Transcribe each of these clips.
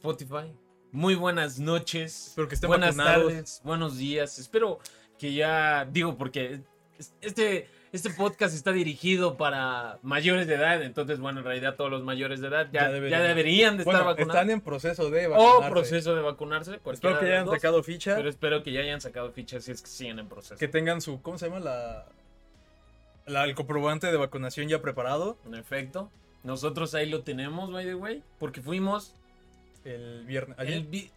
Spotify. Muy buenas noches. Espero que estén buenas vacunados. tardes, buenos días. Espero que ya, digo, porque es- este, este podcast está dirigido para mayores de edad. Entonces, bueno, en realidad todos los mayores de edad ya, Ya ya deberían. de Bueno, estar vacunados. están en proceso de O vacunarse. proceso de vacunarse. Espero que hayan dos, sacado ficha. Pero espero que ya hayan sacado fichas si es que siguen en proceso. Que tengan su, ¿cómo se llama? La, la- el comprobante de vacunación ya preparado En efecto. Nosotros ahí lo tenemos, by the way. Porque fuimos el viernes. ¿Ayer? el vi-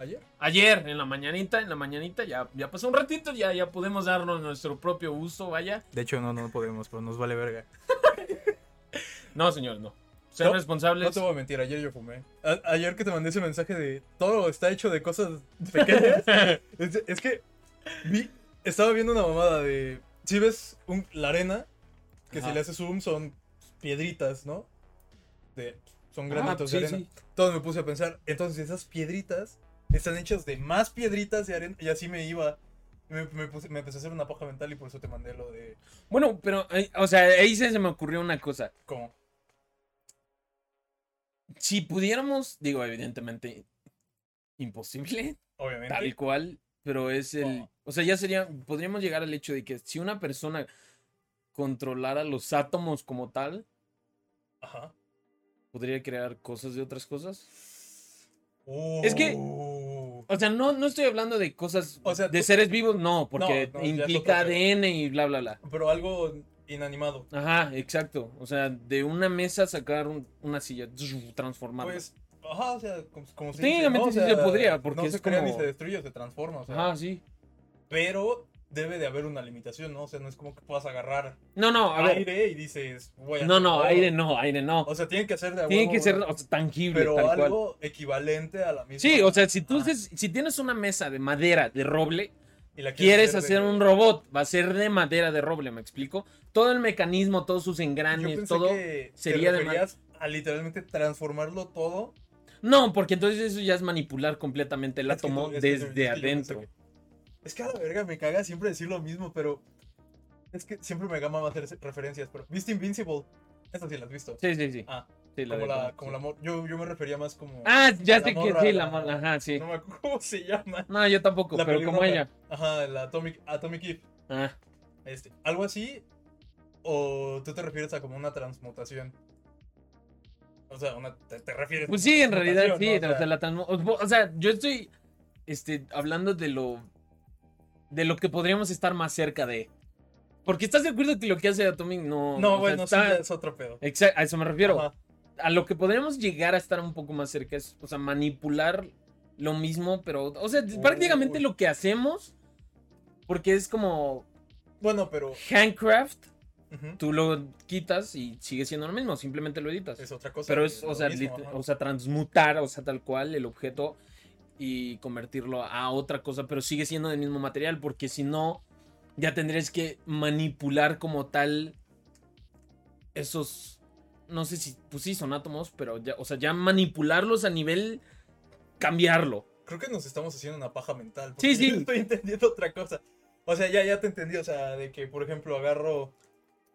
¿Ayer? Ayer, en la mañanita, en la mañanita, ya, ya pasó un ratito, ya, ya podemos darnos nuestro propio uso, vaya. De hecho, no, no podemos, pero nos vale verga. No, señor, no. Sean No, responsables. No te voy a mentir, ayer yo fumé. A- ayer que te mandé ese mensaje de todo está hecho de cosas pequeñas. es, es que vi, estaba viendo una mamada de. Si ves un- la arena, que Ajá. si le haces zoom son piedritas, ¿no? De, son Ah, granitos sí, de arena. sí. Todo me puse a pensar. Entonces esas piedritas están hechas de más piedritas de arena. Y así me iba. Me, me, puse- me empecé a hacer una paja mental y por eso te mandé lo de. Bueno, pero, eh, o sea, ahí se se me ocurrió una cosa. ¿Cómo? Si pudiéramos, digo, evidentemente, imposible, Obviamente. tal cual, pero es el... Oh. O sea, ya sería, podríamos llegar al hecho de que si una persona controlara los átomos como tal, Ajá. Podría crear cosas de otras cosas. Es que- Uh. O sea, no, no estoy hablando de cosas O sea, de tú- seres vivos, no, porque No, implica. ADN y bla, bla, bla. Pero algo inanimado. Ajá, exacto. O sea, de una mesa sacar un- una silla, transformarla. Pues, ajá, o sea, como, como se Técnicamente sí ¿no? O se podría, porque no es se crea ni se destruye, se transforma, o sea. Ajá, sí. Pero debe de haber una limitación, ¿no? O sea, no es como que puedas agarrar No, no, a ver. aire y dices, voy a No, no, aire no, aire no. O sea, tiene que ser de Tiene huevo, que ser o sea, tangible, pero tal cual. algo equivalente a la misma. Sí, o sea, si tú haces- si tienes una mesa de madera, de roble, Y la quieres hacer un robot, va a ser de madera de roble, ¿me explico? Todo el mecanismo, todos sus Yo engranes, pensé todo. que sería de referías a literalmente transformarlo todo. No, porque entonces eso ya es manipular completamente el Es átomo que desde que adentro. que- Es que a la verga me caga siempre decir lo mismo, pero. Es que siempre me gama hacer referencias. Pero, ¿Viste Invincible? Esa sí la has visto. Sí, sí, sí. Ah, Sí, la como de- la, como sí. la yo, yo me refería más como. Ah, ya sé que sí, la la- morra, ajá, sí. No me acuerdo cómo se llama. No, yo tampoco, La pero como ella. Ajá, la Atomic, Atomic Eve. Ah, Este, ¿Algo así? ¿O tú te refieres a como una transmutación? O sea, una, te, te refieres pues sí, en realidad sí, o sea, o sea, yo estoy este, hablando de lo de lo que podríamos estar más cerca de. Porque estás de acuerdo que lo que hace Atomic no. No, o sea, bueno, sí, es otro pedo. Exa- a eso me refiero. Ajá. A lo que podríamos llegar a estar un poco más cerca es, o sea, manipular lo mismo, pero, o sea, prácticamente Uy. lo que hacemos, porque es como Bueno, pero. handcraft, tú lo quitas y sigue siendo lo mismo, simplemente lo editas. Es otra cosa. Pero es, o sea, mismo, o sea, transmutar, o sea, tal cual el objeto y convertirlo a otra cosa, pero sigue siendo del mismo material, porque si no, ya tendrías que manipular como tal esos, no sé si, pues sí, son átomos, pero ya, o sea, ya manipularlos a nivel cambiarlo. Creo que nos estamos haciendo una paja mental. Sí, sí. Estoy entendiendo otra cosa. O sea, ya, ya te entendí. O sea, de que, por ejemplo, agarro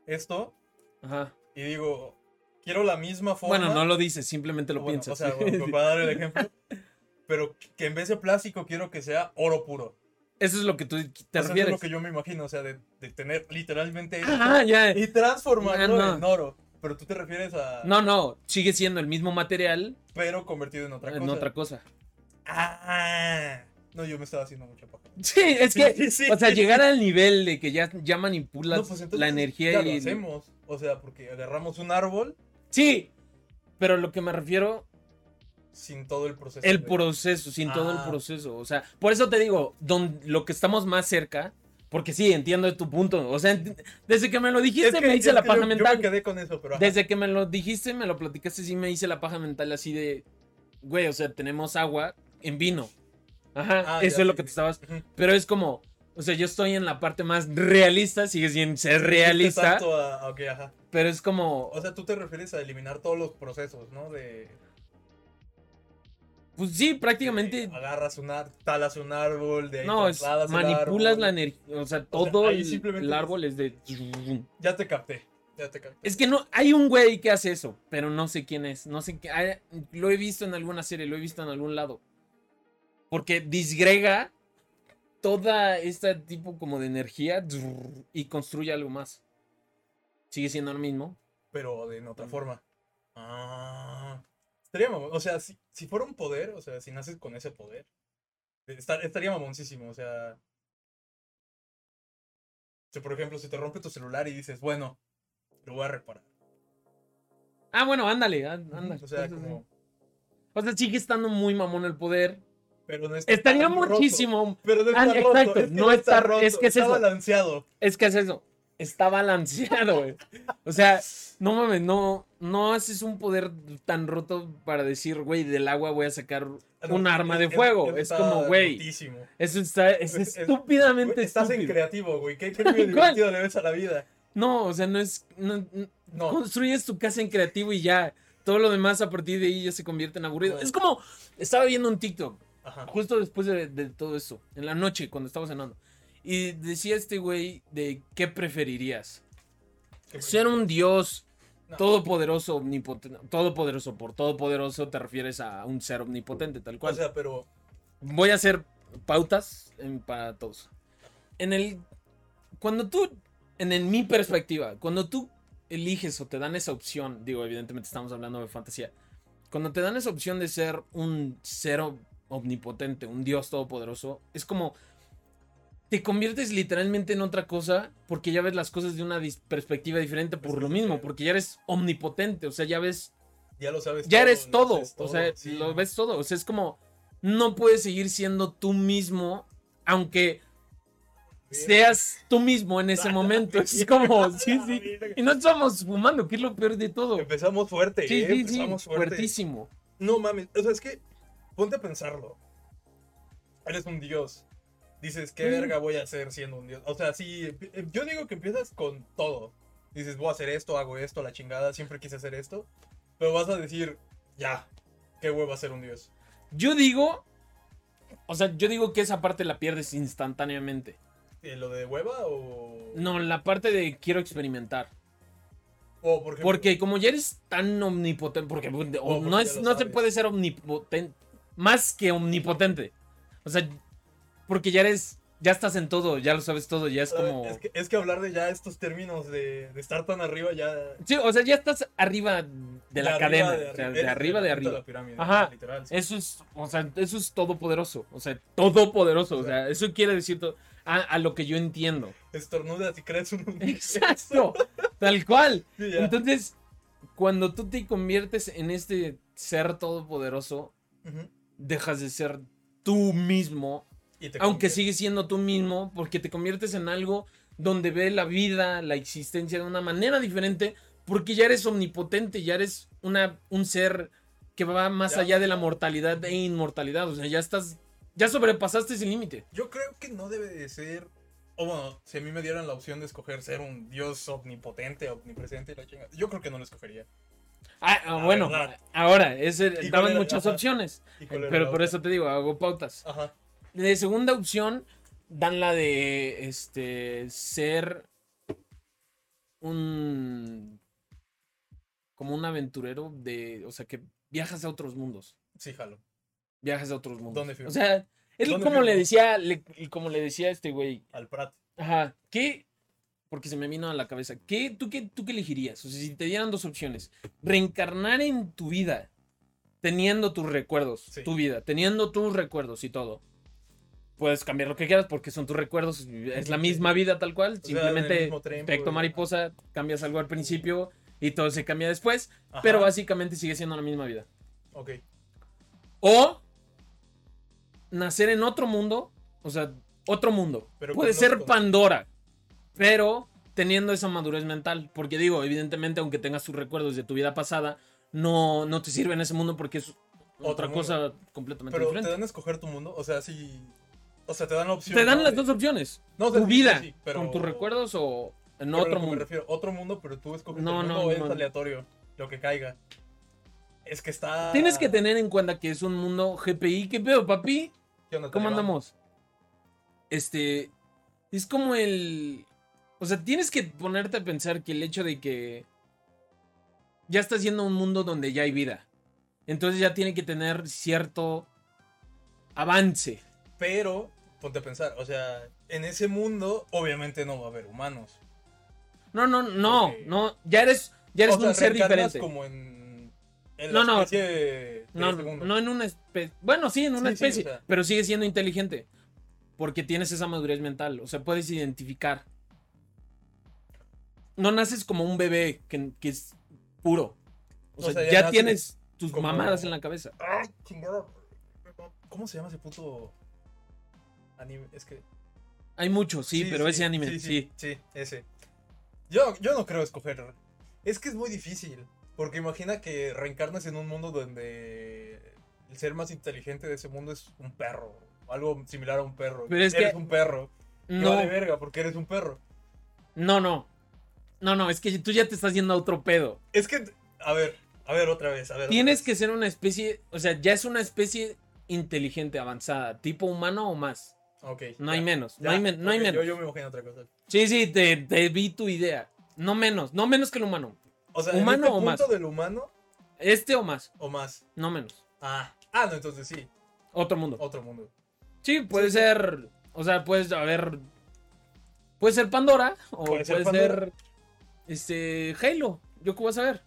esto Ajá. y digo, quiero la misma forma. Bueno, no lo dices, simplemente lo Bueno, piensas. O sea, bueno, para dar el ejemplo. Pero que en vez de plástico quiero que sea oro puro. Eso es lo que tú te sea, eso es refieres. lo que yo me imagino. O sea, de, de tener literalmente Ajá, ya. y transformarlo Ah, no. en oro. Pero tú te refieres a. No, no, sigue siendo el mismo material Pero convertido en otra en cosa. otra cosa. Ah. No, yo me estaba haciendo mucha paja. Sí, es que, Sí, sí, o sea, sí, llegar al nivel de que ya, ya manipulas No, pues entonces la energía ya y... lo hacemos. O sea, porque agarramos un árbol Sí, pero lo que me refiero, sin todo el proceso. el proceso, sin todo el Ah. proceso. O sea, por eso te digo, don, lo que estamos más cerca, porque sí, entiendo tu punto. O sea, desde que me lo dijiste Es que- me hice es la que paja yo, mental. Yo me quedé con eso, pero. ajá. Desde que me lo dijiste, me lo platicaste, sí me hice la paja mental así de, güey, o sea, tenemos agua en vino. Ajá, Ah, eso ya, es lo sí, que te estabas... Pero es como, o sea, yo estoy en la parte más realista, sigue sin ser realista, Exacto, a- ok, ajá. pero es como, O sea, tú te refieres a eliminar todos los procesos, ¿no? De. Pues sí, prácticamente, agarras un ar- talas un árbol, de ahí no, es, manipulas árbol. la energía, o sea, todo el, simplemente el es- árbol es de... Ya te capté. Ya te capté. Es que no, hay un güey que hace eso, pero no sé quién es. No sé qué. hay- Lo he visto en alguna serie, lo he visto en algún lado. Porque disgrega toda este tipo como de energía y construye algo más. Sigue siendo lo mismo. Pero de en otra forma. Ah. Estaría mamón. O sea, si, si fuera un poder, o sea, si naces con ese poder, estar- estaría mamoncísimo. O sea. Si, por ejemplo, si te rompe tu celular y dices, bueno, lo voy a reparar. Ah, bueno, ándale, ándale. O sea, como. O sea, sigue estando muy mamón el poder. Pero no está Estaría roto. muchísimo. Pero no Ah, está roto. exacto, es que no está- es que es está eso. balanceado. Es que es eso. Está balanceado, güey. O sea, no mames, no, no haces un poder tan roto para decir, güey, del agua voy a sacar un arma de fuego. es- como, güey, eso está, es Es- es- estúpidamente Estás en estúpido. creativo, güey. ¿Qué premio divertido le ves a la vida? No, o sea, no es. no-. Construyes tu casa en creativo y ya. Todo lo demás a partir de ahí ya se convierte en aburrido. Es como. Estaba viendo un TikTok Ajá. justo después de, de todo eso, en la noche, cuando estaba cenando. Y decía este güey de qué preferirías. ¿Qué Ser un dios No. todopoderoso, omnipotente. Todopoderoso, por todopoderoso te refieres a un ser omnipotente, tal O cual. sea, pero. Voy a hacer pautas en- para todos. En el. Cuando tú. En, en mi perspectiva, cuando tú eliges o te dan esa opción, digo, evidentemente estamos hablando de fantasía. Cuando te dan esa opción de ser un ser o- omnipotente, un dios todopoderoso, es como. Te conviertes literalmente en otra cosa porque ya ves las cosas de una perspectiva diferente por lo mismo, porque ya eres omnipotente, o sea, ya ves Ya lo sabes. ya todo, eres todo. O sea, sí. lo ves todo. O sea, es como. No puedes seguir siendo tú mismo. Aunque seas tú mismo en ese momento. Es como. Sí, sí. Y no estamos fumando, que es lo peor de todo. Empezamos fuerte, Sí, eh, sí, sí. fuerte. Fuertísimo. No mames, o sea, es que ponte a pensarlo. Eres un dios. Dices, ¿qué Mm. verga voy a hacer siendo un dios? O sea, sí, yo digo que empiezas con todo. Dices, voy a hacer esto, hago esto, la chingada, siempre quise hacer esto. Pero vas a decir, ya, qué huevo ser un dios. Yo digo. O sea, yo digo que esa parte la pierdes instantáneamente. ¿Eh, ¿Lo de hueva o.? No, la parte de quiero experimentar. O, por Porque como ya eres tan omnipotente, porque porque no, es, no se puede ser omnipotente, más que omnipotente. O sea, porque ya eres, ya estás en todo, ya lo sabes todo, ya es a ver, como... Es que, es que hablar de ya estos términos de, de estar tan arriba ya. Sí, o sea, ya estás arriba de la cadena, de o sea, de arriba de arriba. la pirámide, Ajá. literal, sí. Eso es, o sea, eso es todopoderoso, o sea, todopoderoso, o O sea, sea, eso quiere decir todo, a, a lo que yo entiendo. Estornudas y crees un. Exacto, tal cual. Sí. Entonces, cuando tú te conviertes en este ser todopoderoso, Ujú. dejas de ser tú mismo, aunque conviertes. sigues siendo tú mismo, porque te conviertes en algo donde ve la vida, la existencia de una manera diferente, porque ya eres omnipotente, ya eres una, un ser que va más Ya. allá de la mortalidad e inmortalidad, o sea, ya estás, ya sobrepasaste ese límite. Yo creo que no debe de ser. O bueno, si a mí me dieran la opción de escoger ser un dios omnipotente, omnipresente la chingada, yo creo que no lo escogería. Ah, ah, bueno, verdad. ahora, ese, daban muchas Ajá. opciones, ¿Y cuál era pero por eso te digo, hago pautas. Ajá. De segunda opción, dan la de este ser un como un aventurero de, o sea, que viajas a otros mundos, Sí, jalo. viajas a otros mundos. ¿Dónde firmo? O sea, es ¿Dónde como le decía, le- como le decía este güey, Al Prat. ajá, ¿qué? Porque se me vino a la cabeza, ¿qué tú qué tú qué elegirías? O sea, si te dieran dos opciones, reencarnar en tu vida teniendo tus recuerdos, Sí. tu vida, teniendo tus recuerdos y todo. Puedes cambiar lo que quieras porque son tus recuerdos, es la misma vida tal cual, sea, simplemente tren, efecto mariposa, cambias algo al principio y todo se cambia después, Ajá. pero básicamente sigue siendo la misma vida. Ok. O nacer en otro mundo, o sea, otro mundo. Pero Puede ser Pandora, pero teniendo esa madurez mental, porque digo, evidentemente aunque tengas tus recuerdos de tu vida pasada, no, no te sirve en ese mundo porque es otra mundo. cosa completamente Pero te dan a escoger tu mundo. O sea, sí. O sea, te dan la opción. Te dan ¿no? las dos opciones. No, tu vida sí, pero- con tus recuerdos o en pero otro Me mundo. refiero, otro mundo, pero tú escoges No, el no, mundo es aleatorio. Lo que caiga. Es que está. Tienes que tener en cuenta que es un mundo GPI. ¿Qué pedo, papi? ¿Qué onda, ¿Cómo andamos? Este. Es como el. O O sea, tienes que ponerte a pensar que el hecho de que ya estás yendo a un mundo donde ya hay vida. Entonces ya tiene que tener cierto avance. Pero, ponte a pensar, o sea, en ese mundo obviamente no va a haber humanos. No, no, no, no. Ya eres, ya eres o sea, un ser diferente. como en, en No, la no. especie de No, este mundo. no en una especie. Bueno, sí, en una Sí, sí, especie. o sea. Pero sigue siendo inteligente. Porque tienes esa madurez mental. O sea, puedes identificar. No naces como un bebé que, que es puro. O, O sea, sea, ya tienes tus como- mamadas en la cabeza. ¡Ay, chingada! ¿Cómo se llama ese puto anime? Es que. Hay muchos, sí, pero ese anime, sí. Sí, ese. Yo, yo no creo escoger. Es que es muy difícil. Porque imagina que reencarnas en un mundo donde el ser más inteligente de ese mundo es un perro. Algo similar a un perro. Pero es eres que- un perro. No. Vale verga porque eres un perro. no, no. No, no, es que tú ya te estás yendo a otro pedo. Es que, a ver, a ver otra vez, a ver. Tienes vez. que ser una especie, o sea, ya es una especie inteligente, avanzada, tipo humano o más. Ok. No ya, hay menos, no hay, men- no hay menos. Yo, yo me imagino otra cosa. Sí, sí, te, te vi tu idea. No menos, no menos que el humano. O sea, ¿Humano ¿en este o más? punto del humano Este o más, o más? no menos. Ah, ah, no, entonces sí, Otro mundo. otro mundo. Sí, puede Sí, sí. ser, o sea, puedes, a ver, puede ser Pandora o Puede puede ser ser, este, Halo. Yo qué vas a ver.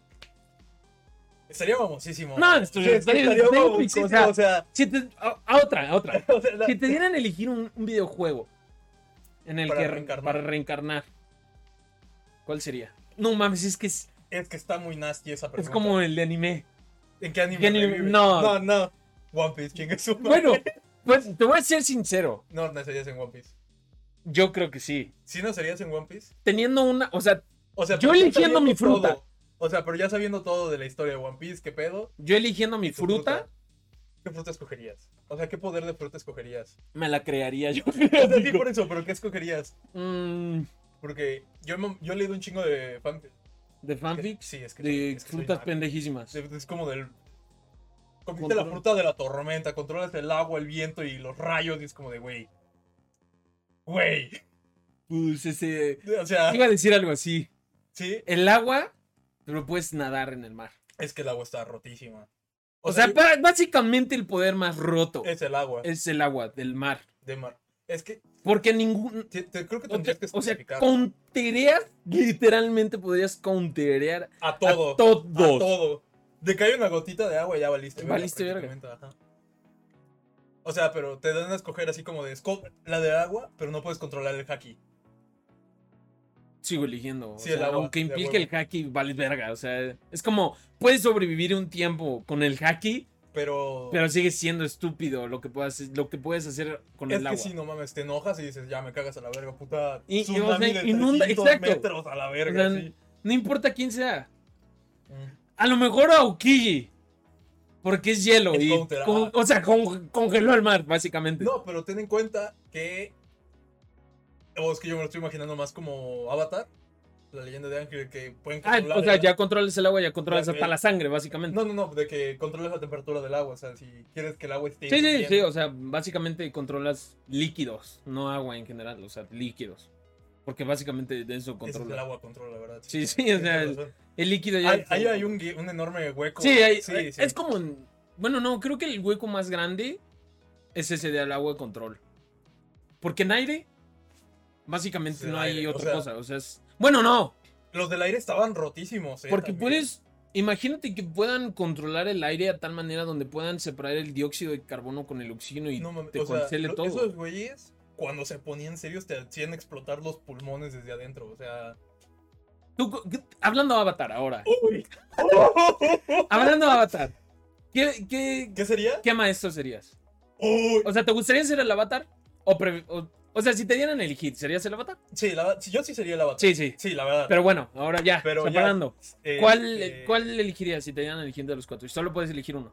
Estaría famosísimo. No, Sí, es estaría estaría épico, famosísimo, o sea, o sea, Si te- a, a otra, a otra. o sea, la- Si te dieran a elegir un, un videojuego en el Para que reencarnar. para reencarnar, ¿cuál sería? No mames, es que es, es que está muy nasty esa es pregunta. como el de anime. ¿En qué anime? ¿Qué anime? revive? No. No, no. One Piece, ¿quién es su Bueno, pues te voy a ser sincero. No, no serías en One Piece. Yo creo que sí. ¿Sí no serías en One Piece? Teniendo una, o sea, O sea, Yo eligiendo mi fruta. todo. O sea, pero ya sabiendo todo de la historia de One Piece, ¿qué pedo? yo eligiendo mi ¿Y tu fruta, ¿Qué fruta escogerías? O sea, ¿qué poder de fruta escogerías? me la crearía yo. O sea, sí, por eso, pero ¿qué escogerías? Mm, Porque yo, yo he leído un chingo de fan... de fanfics, Sí, es que de es que soy frutas pendejísimas. Es como del... Comiste la fruta de la tormenta, controlas el agua, el viento y los rayos y es como de, güey. Güey. Pues ese, O sea, iba a decir algo así. sí, El agua, pero puedes nadar en el mar. es que el agua está rotísima. O, sea, yo- básicamente el poder más roto es el agua es el agua del mar. de mar. Es que Porque ningún. te- te- creo que tendrías que o sea, counterear, literalmente podrías counterear a todo. a todos. A todo. De que hay una gotita de agua ya valiste. Valiste verga. ajá. O sea, pero te dan a escoger así como de la de agua, pero no puedes controlar el haki. Sigo eligiendo. o Sí, sea, el agua, aunque implique el haki, vale verga. O sea, es como, puedes sobrevivir un tiempo con el haki, Pero, pero sigue siendo estúpido lo que puedas, lo que puedes hacer con es el que agua. si no mames, te enojas y dices, ya me cagas a la verga, puta. Y- y, o sea, inunda- 300 exacto. metros a la verga, O sea, sí. No importa quién sea. Mm. A lo mejor a. Porque es hielo. Es y con- o sea, con- congeló el mar, básicamente. No, pero ten en cuenta que. O es que yo me lo estoy imaginando más como Avatar, la leyenda de Ángel, que pueden Ah, controlar. o sea, el- ya controlas el agua, ya controlas hasta ok. la sangre, básicamente. No, no, no, de que controles la temperatura del agua. O sea, si quieres que el agua esté. sí, sí, sí, o sea, básicamente controlas líquidos, no agua en general, o sea, líquidos. Porque básicamente de eso Ese es el controla. agua controla, la verdad. Sí, sí, o tienes sea, razón. El líquido ya. Ahí ahí hay un, un enorme hueco. Sí, hay- sí, hay- sí. es como. en- Bueno, no, creo que el hueco más grande es ese del agua de control. Porque en aire, básicamente no hay aire, o otra sea- cosa. O sea, es. Bueno, no, Los del aire estaban rotísimos. eh, porque también. puedes. Imagínate que puedan controlar el aire a tal manera donde puedan separar el dióxido de carbono con el oxígeno y No te o cancele todo. esos güeyes, cuando se ponían serios, te hacían explotar los pulmones desde adentro. O sea. Tú co- ¿qué- hablando de Avatar ahora. Uy. Hablando de Avatar. ¿Qué, qué, ¿Qué sería? qué maestro serías? Uy. O sea, ¿te gustaría ser el Avatar? O, o, o sea, si te dieran a elegir, ¿serías el Avatar? Sí, la, yo sí sería el avatar. Sí, sí. Sí, la verdad. Pero bueno, ahora ya, Pero ya, separando. Eh, ¿Cuál, eh, ¿Cuál elegirías si te dieran a elegir de los cuatro? Y solo puedes elegir uno.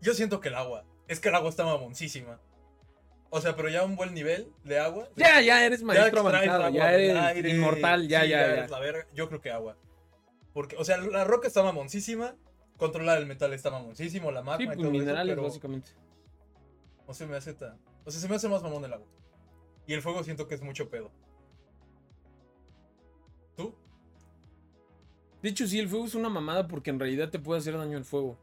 Yo siento que el agua. Es que el agua está mamoncísima. O sea, pero ya un buen nivel de agua. Ya, ya eres ya maestro extraes avanzado, agua ya eres aire, inmortal, ya, sí, ya, ya. eres la verga. Yo creo que agua. Porque, o sea, la roca está mamoncísima. Controlar el metal está mamoncísimo, la magma Sí, y pues todo eso, minerales, pero básicamente. No se me hace tan. O sea, se me hace más mamón el agua. Y el fuego siento que es mucho pedo. ¿Tú? De hecho, sí, el fuego es una mamada porque en realidad te puede hacer daño el fuego.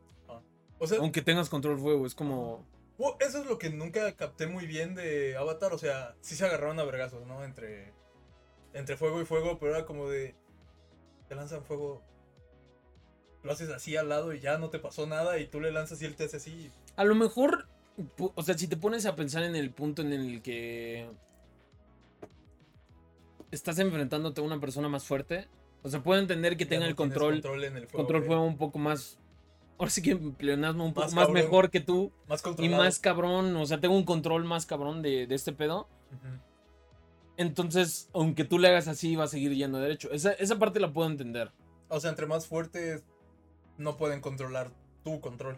O sea, Aunque tengas control fuego, es como. oh, eso es lo que nunca capté muy bien de Avatar. O sea, sí se agarraron a vergazos, ¿no? Entre, entre fuego y fuego, pero era como de. Te lanzan fuego. Lo haces así al lado y ya no te pasó nada. Y tú le lanzas y él te hace así. A lo mejor. O sea, si te pones a pensar en el punto en el que. Estás enfrentándote a una persona más fuerte. O sea, puedo entender que ya tenga no el control. Control en el fuego. Control fuego un poco más. Ahora sí que pleonasmo un poco Más más, cabrón. mejor que tú. Más Y controlado. más cabrón. O sea, tengo un control más cabrón de, de este pedo. Entonces, aunque tú le hagas así, va a seguir yendo derecho. Esa, esa parte la puedo entender. O sea, entre más fuertes, no pueden controlar tu control.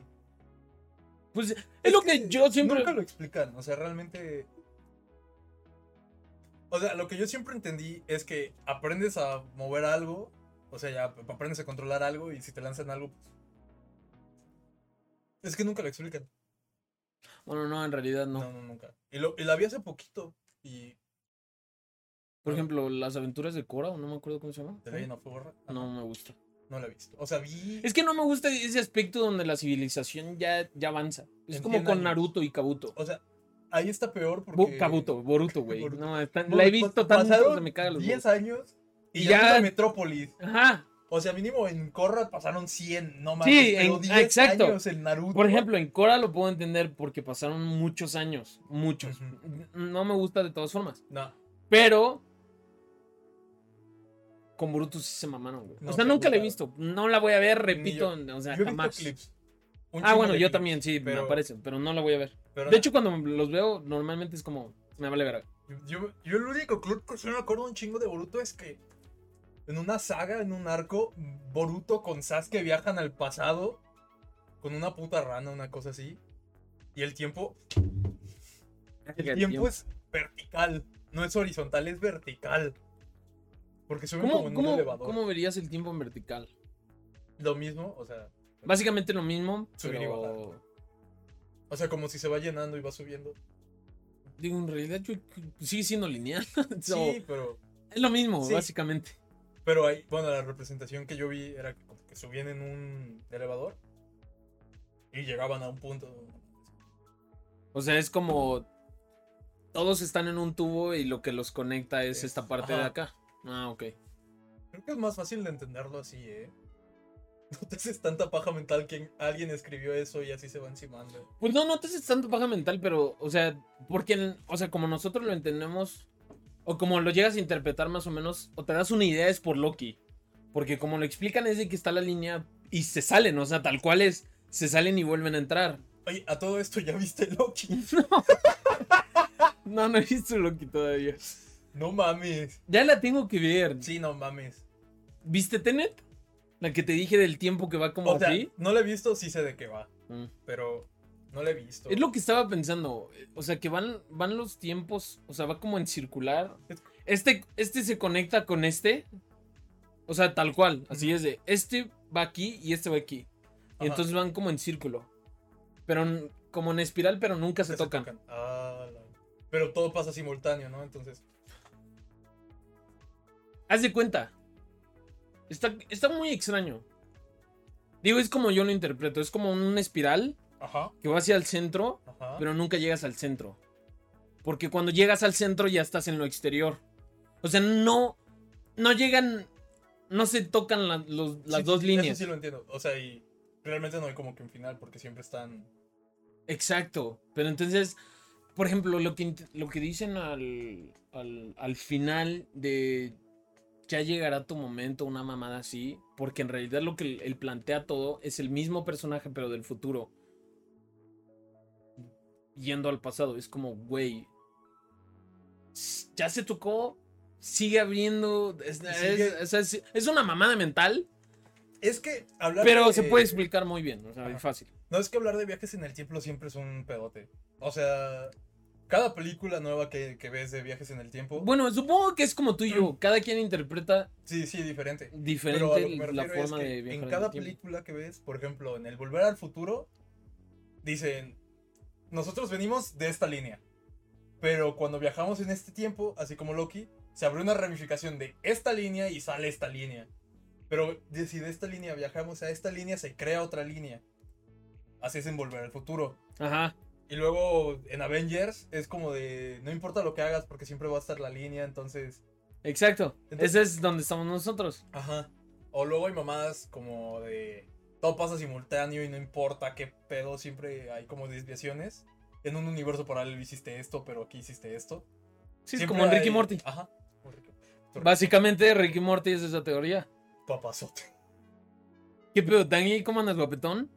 Pues es, lo que, yo siempre. Nunca lo explican, o sea, realmente... O sea, lo que yo siempre entendí es que aprendes a mover algo, o sea, ya ap- aprendes a controlar algo y si te lanzan algo, pues... Es que nunca lo explican. Bueno, no, en realidad no. No, no, nunca. Y, lo, y la vi hace poquito y... Por ejemplo, las aventuras de Cora, o no me acuerdo cómo se llama. ¿De Legend of Korra? Ajá, No me gusta. No la he visto. O sea, vi... Es que no me gusta ese aspecto donde la civilización ya, ya avanza. Es como 100 con. Naruto y Kabuto. O sea, ahí está peor porque... Kabuto, Boruto, güey. No, está- la he visto tanto que me caga los 10 huevos. años y, Y ya... ya-. Metrópolis. Ajá. O sea, mínimo en Korra pasaron 100, no más. Sí, pero en- 10 exacto. años en Naruto. Por ejemplo, en Cora lo puedo entender porque pasaron muchos años. Muchos. No me gusta de todas formas. No, Pero. Con Boruto sí se mamaron, güey. No o sea, nunca la he visto. No la voy a ver, repito. O sea, yo jamás. clips. Ah, bueno, yo clips, también, sí, me aparecen. Pero no la voy a ver. pero De hecho, cuando los veo, normalmente es como. Me vale verga. yo, yo el único clip que me acuerdo un chingo de Boruto es que en una saga, en un arco, Boruto con Sasuke viajan al pasado con una puta rana, una cosa así. Y el tiempo, el tiempo es vertical, no es horizontal, es vertical. Porque suben como ¿Cómo, en un elevador. cómo verías el tiempo en vertical? Lo mismo, o sea, Básicamente lo mismo, Subir y pero. o sea, como si se va llenando y va subiendo. Digo, en realidad yo, sigue siendo lineal. So, Sí, pero Es lo mismo, Sí. básicamente. Pero ahí, bueno, la representación que yo vi era que, como que subían en un elevador y llegaban a un punto. O sea, es como. Todos están en un tubo y lo que los conecta es, Es- esta parte de acá. Ah, ok. Creo que es más fácil de entenderlo así, ¿eh? No te haces tanta paja mental que alguien escribió eso y así se va encimando. Pues no, no te haces tanto paja mental, pero, o sea, porque, o sea, como nosotros lo entendemos, o como lo llegas a interpretar más o menos, o te das una idea es por Loki. Porque como lo explican es de que está la línea y se salen, o sea, tal cual es, se salen y vuelven a entrar. Oye, a todo esto ya viste Loki. No, no he visto Loki todavía. No mames. Ya la tengo que ver. Sí, no mames. ¿Viste Tenet? La que te dije del tiempo que va como O sea, así. no la he visto, sí sé de qué va. Mm. Pero no la he visto. Es lo que estaba pensando. O sea, que van, van los tiempos. O sea, va como en circular. Este, este se conecta con este. O sea, tal cual. Así es de. Este va aquí y este va aquí. Y Ajá. entonces van como en círculo. Pero como en espiral, pero nunca se tocan. Ah, la- Pero todo pasa simultáneo, ¿no? Entonces. Haz de cuenta. Está, está muy extraño. Digo, es como yo lo interpreto. Es como una espiral Ajá, que va hacia el centro. ajá. pero nunca llegas al centro. Porque cuando llegas al centro ya estás en lo exterior. O sea, no, no llegan, no se tocan la- los- las Sí, dos sí, líneas. Eso sí lo entiendo. O sea, y realmente no hay como que un final porque siempre están. Exacto. Pero entonces, por ejemplo, lo que, lo que dicen al, al, al final de ya llegará tu momento, una mamada así, porque en realidad lo que él, plantea todo es el mismo personaje, pero del futuro. Yendo al pasado, es como, güey, ya se tocó, sigue abriendo, es, Sigue- es- es- es una mamada mental, Es que hablar pero de- se puede explicar muy bien, o sea, Ajá. fácil. No es que hablar de viajes en el tiempo siempre es un pedote. O sea, cada película nueva que, que ves de viajes en el tiempo. Bueno, supongo que es como tú y yo, cada quien interpreta sí, sí, diferente. diferente Pero a lo que me la es forma que de viajar en el cada tiempo. película que ves, por ejemplo, en el Volver al Futuro, dicen, nosotros venimos de esta línea. Pero cuando viajamos en este tiempo, así como Loki, se abre una ramificación de esta línea y sale esta línea. Pero si de esta línea viajamos a esta línea, se crea otra línea. Así es en Volver al Futuro. Ajá. Y luego en Avengers es como de, no importa lo que hagas porque siempre va a estar la línea, entonces... Exacto. Entonces- Ese es donde estamos nosotros. Ajá. O luego hay mamadas como de, todo pasa simultáneo y no importa qué pedo, siempre hay como desviaciones. En un universo paralelo hiciste esto, pero aquí hiciste esto. Sí, es Siempre como en Ricky hay- Morty. Ajá. como Ricky- Básicamente, Ricky Morty es esa teoría. Papazote. ¿Qué pedo, Dani? ¿Cómo andas, guapetón?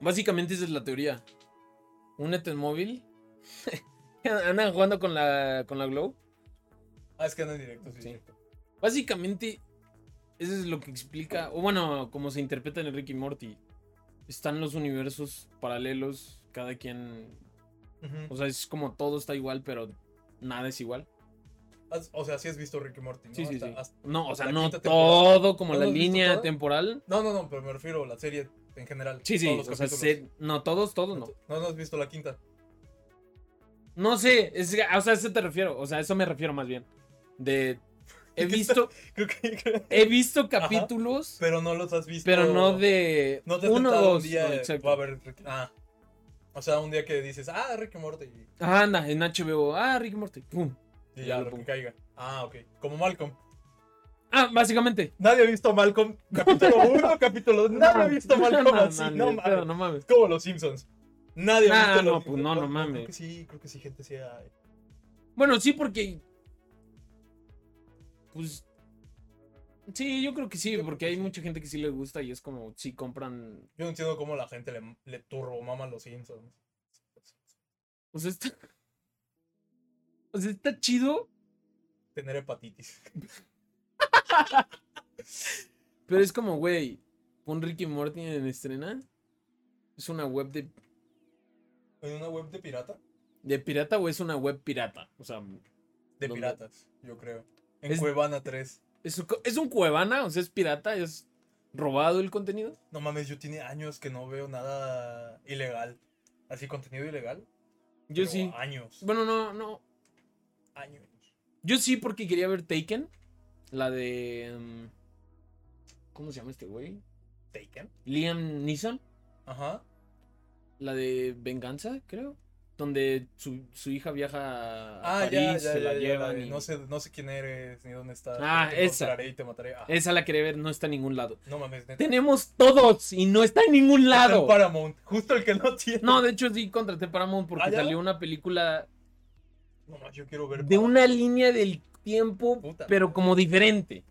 Básicamente esa es la teoría. Únete en móvil. Andan jugando con la, con la Glow. Ah, es que anda en directo, sí. Básicamente, eso es lo que explica, o bueno, como se interpreta en Ricky Morty. Están los universos paralelos, cada quien. O sea, es como todo está igual, pero nada es igual. O sea, sí has visto Ricky Morty, ¿no? Sí, sí, Hasta- sí. hasta- No, o sea, no temporada. todo como ¿No la línea temporal. No, no, no, pero me refiero a la serie en general. Sí, sí, todos los o sea, no, todos, todos no. No, no has visto la quinta. No sé, es, o sea, a eso te refiero, o sea, a eso me refiero más bien. De, he ¿Qué visto, Creo que... he visto capítulos, Pero no los has visto. pero no de No te uno dos. un día. no, va a haber Ah. O sea, un día que dices, ah, Morty. Y, Ajá, anda, en HBO, ah, Rick Morty, pum. y Ya lo que caiga. Ah, ok. Como Malcolm. Ah, básicamente. Nadie ha visto Malcolm. Capítulo 1, capítulo. Nadie ha visto Malcolm No, así. no, mames. no mames. Como los Simpsons. Nadie ha visto no, los pues no, no Creo mames. que sí, creo que sí, gente sí hay. Bueno, sí, porque. Pues. Sí, yo creo que sí, Yo creo porque que hay sí. mucha gente que sí le gusta y es como si compran. Yo no entiendo cómo la gente le, le turbo mama a los Simpsons. O sea, está. O sea, está chido, Tener hepatitis. pero es como, güey, pon Ricky Morty en estrena. ¿Es una web de, ¿En una web de pirata? de pirata o es una web pirata? O sea, De ¿Dónde? piratas, yo creo. En Es- Cuevana 3. ¿es, un ¿es un cuevana? O sea, ¿es pirata? ¿Es robado el contenido? No mames, yo tiene años que no veo nada ilegal. Así, contenido ilegal. Yo pero sí. Años. Bueno, no, no. Años. Yo sí, porque quería ver Taken. La de. mm, ¿Cómo se llama este güey? ¿Taken? Liam Neeson. Ajá. La de Venganza, creo. Donde su, su hija viaja a Ah, París, ya, ya, se la ya, ya, llevan. la de y- No sé, no sé quién eres ni dónde estás. Ah, te esa. y te mataré. Ah, Esa la quería ver, no está en ningún lado. no mames, neta. Tenemos todos y no está en ningún Está en lado. Paramount. Justo el que no tiene. No, de hecho sí contraté Paramount porque ¿Ah, salió una película No mames, yo quiero ver. de una línea del tiempo, Puta pero como diferente.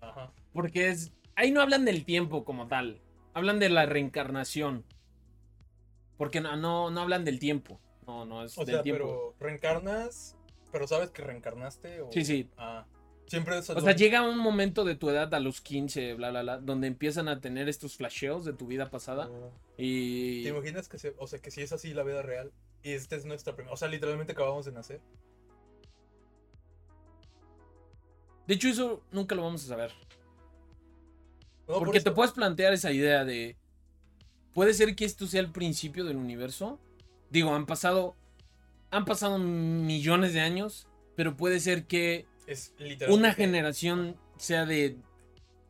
Ajá. Porque es. Ahí no hablan del tiempo como tal. Hablan de la reencarnación. Porque no, no, no hablan del tiempo. No, no es O del sea, tiempo. pero reencarnas. Pero sabes que reencarnaste. O... Sí, sí. Ah. Siempre O sea, llega un momento de tu edad a los 15, bla, bla, bla, donde empiezan a tener estos flasheos de tu vida pasada. Oh. Y. ¿Te imaginas que, se, o sea, que si es así la vida real y esta es nuestra primera, o sea, literalmente acabamos de nacer? De hecho, eso nunca lo vamos a saber. No, por Porque te puedes plantear esa idea de. Puede ser que esto sea el principio del universo. Digo, han pasado. Han pasado millones de años. Pero puede ser que es una generación sea de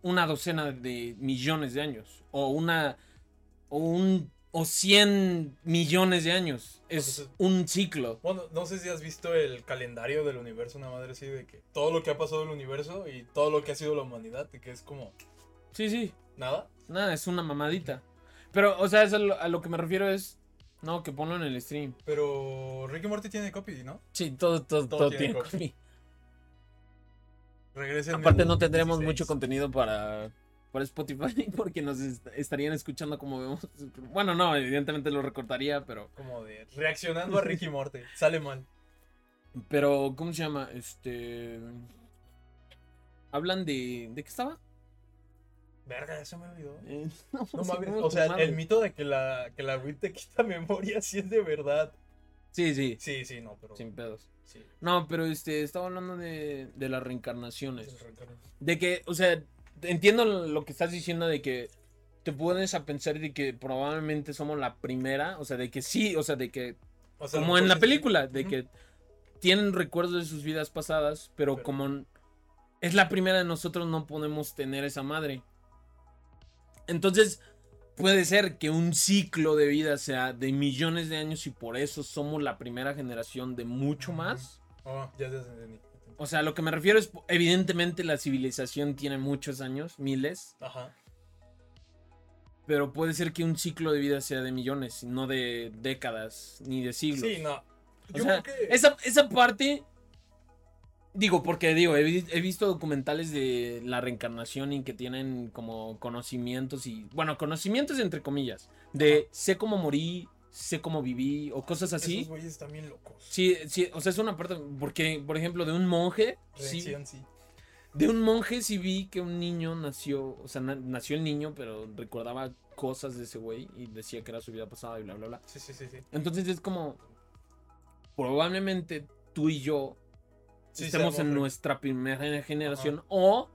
una docena de millones de años. O una. O un. O 100 millones de años. Es Entonces- un ciclo. Bueno, no sé si has visto el calendario del universo, una madre así de que todo lo que ha pasado en el universo y todo lo que ha sido la humanidad, y que es como Sí, sí. nada. Nada, es una mamadita. Pero, o sea, es a, lo, que me refiero es. No, que ponlo en el stream. Pero Ricky Morty tiene copy, ¿no? Sí, todo, todo, Todo todo tiene tiene copy. copy. Regresen. Aparte no tendremos 2016. mucho contenido para, para Spotify porque nos est- estarían escuchando como vemos. Bueno, no, evidentemente lo recortaría, pero... Como de reaccionando a Ricky Morty. Sale mal. Pero, ¿cómo se llama? Este... Hablan de... ¿De qué estaba? Verga, ya se me olvidó. Eh, no, No sí, mames, ¿cómo o sea, el mito de que la, que la weed te quita memoria sí es de verdad. Sí, sí, Sí, sí, no, pero. sin pedos. Sí. No, pero este, estaba hablando de, de las reencarnaciones. es reencarnación. De que, o sea, entiendo lo que estás diciendo de que te pones a pensar de que probablemente somos la primera, o sea, de que sí, o sea, de que O sea, como en la sí- película, de que tienen recuerdos de sus vidas pasadas, pero, Pero- como es la primera de nosotros, no podemos tener esa madre. Entonces, puede ser que un ciclo de vida sea de millones de años y por eso somos la primera generación de mucho más. Oh, ya, ya entendí. O sea, lo que me refiero es, evidentemente la civilización tiene muchos años, miles, Ajá. pero puede ser que un ciclo de vida sea de millones, no de décadas ni de siglos. Sí, no. O Yo sea, creo que. esa, esa parte. Digo, porque digo, he visto documentales de la reencarnación y que tienen como conocimientos y. Bueno, conocimientos entre comillas. De sé cómo morí, sé cómo viví o cosas así. Esos güeyes bien locos. Sí, sí, o sea, es una parte. Porque, por ejemplo, de un monje. Sí, Reacción, sí. de un monje sí vi que un niño nació. O sea, na- nació el niño, pero recordaba cosas de ese güey y decía que era su vida pasada y bla, bla, bla. Sí, sí, sí, sí. Entonces es como. Probablemente tú y yo Sí, estemos en nuestra primera generación o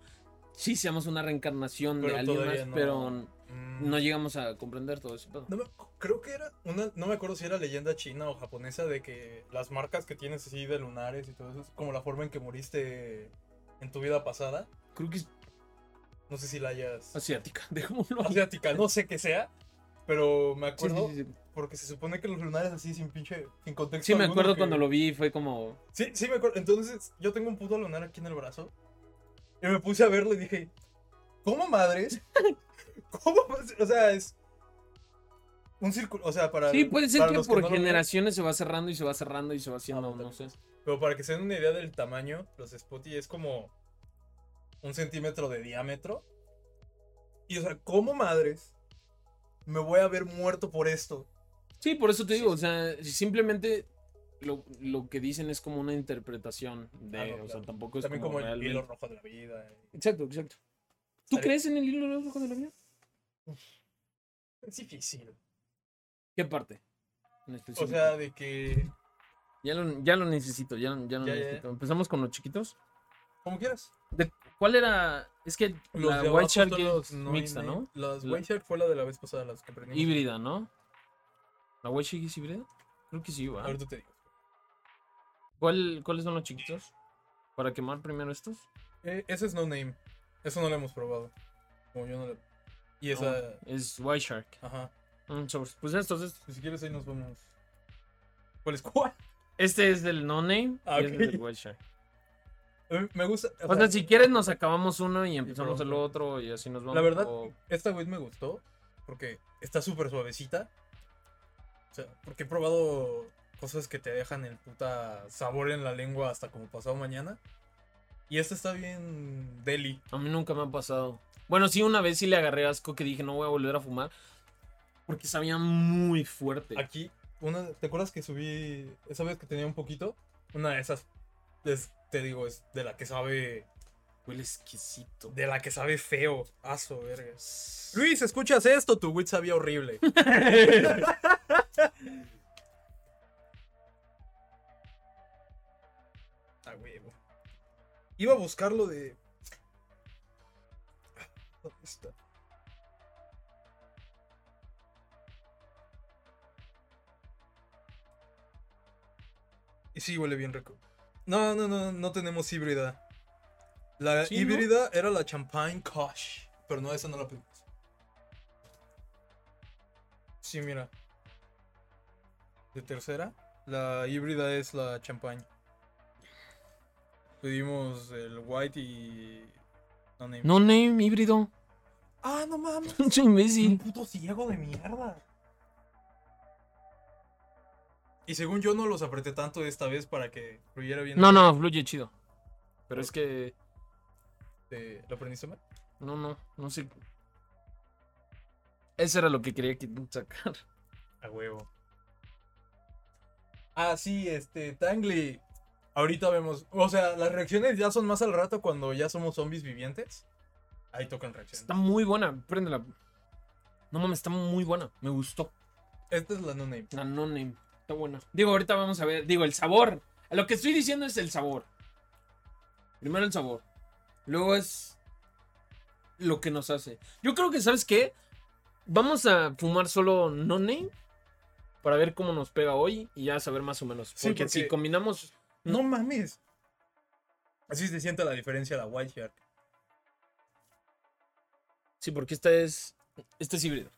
sí seamos una reencarnación de Pero alguien más, todavía no- pero Mm. no llegamos a comprender todo eso. pedo. No me- creo que era una, no me acuerdo si era leyenda china o japonesa de que las marcas que tienes así de lunares y todo eso es como la forma en que moriste en tu vida pasada. Creo que es No sé si la hayas asiática, dejémoslo ahí. asiática, no sé qué sea, pero me acuerdo sí, sí, sí. porque se supone que los lunares así sin pinche sin contexto. Sí, me acuerdo que- cuando lo vi, fue como. Sí, sí me acuerdo. Entonces, yo tengo un puto lunar aquí en el brazo. Y me puse a verlo y dije, ¿cómo madres? ¿Cómo? O sea, es un círculo, o sea, para Sí, puede ser para que por no lo ven, generaciones se va cerrando y se va cerrando y se va haciendo, Ah, no, no sé. Pero para que se den una idea del tamaño, los Spotty es como un centímetro de diámetro. Y o sea, ¿cómo madres me voy a ver muerto por esto? Sí, por eso te digo, o sea, simplemente lo, lo que dicen es como una interpretación de, Ah, no, o sea, claro. tampoco es También como, como, el realmente- hilo rojo de la vida. Exacto, exacto. ¿Tú crees en el hilo rojo de la vida? Es difícil. ¿Qué parte? O sea, de que... Ya lo, ya lo necesito, ya, lo- ya lo necesito. Empezamos con los chiquitos. Como quieras. ¿De ¿Cuál era? Es que Los la de White Shark es no mixta. ¿no? Las La- White Shark fue la de la vez pasada, las que aprendimos. Híbrida, ¿no? ¿La White Shark es híbrida? Creo que sí, va. Ahorita te digo. ¿Cuál, ¿Cuáles son los chiquitos? Para quemar primero estos. Eh, ese es No Name. Eso no lo hemos probado. Como yo no lo... Y esa... No, es White Shark. Ajá. Mm. Pues estos, estos. Si quieres ahí nos vamos... ¿Cuál es cuál? Este es del No Name Ah, y este es del Shark. Eh, Me gusta... o O sea, sea, si quieres nos acabamos uno y empezamos el otro y así nos vamos. La verdad, o- esta Wii me gustó porque está súper suavecita. O sea, porque he probado cosas que te dejan el puta sabor en la lengua hasta como pasado mañana. Y esta está bien deli. A mí nunca me ha pasado. Bueno, sí, una vez sí le agarré asco que dije no voy a volver a fumar. Porque sabía muy fuerte. Aquí, una, ¿te acuerdas que subí esa vez que tenía un poquito? Una de esas, es- te digo, es de la que sabe, Huele exquisito. de la que sabe feo. Aso, verga. Luis, ¿escuchas esto? Tu wit sabía horrible. A huevo. Iba a buscarlo de. ¿Dónde está? Y sí, huele bien rico. No, no, no, no tenemos híbrida. La Sí, ¿no? híbrida era la Champagne Kosh. Pero no, esa no la pedimos. Sí, mira. De tercera. La híbrida es la Champagne. Pedimos el white y. No name. No name híbrido. Ah, no mames. Pinche Un imbécil. puto ciego de mierda. Y según yo no los apreté tanto esta vez para que fluyera bien. No, no, fluye chido. Pero es que. ¿Lo aprendiste mal? No, no, no sé. Eso era lo que quería que- sacar. A huevo. Ah, sí, este, Tangly. Ahorita vemos. O sea, las reacciones ya son más al rato cuando ya somos zombies vivientes. Ahí tocan reacciones. Está muy buena. Préndela. No mames, está muy buena. Me gustó. Esta es la no name. La no name. Está buena. Digo, ahorita vamos a ver. Digo, el sabor. Lo que estoy diciendo es el sabor. Primero el sabor. Luego es lo que nos hace. Yo creo que, ¿sabes qué? Vamos a fumar solo no name. para ver cómo nos pega hoy y ya saber más o menos. Sí, Porque, si combinamos. No mames. Así se siente la diferencia de la White Shark. Sí, porque esta es. Este es híbrido.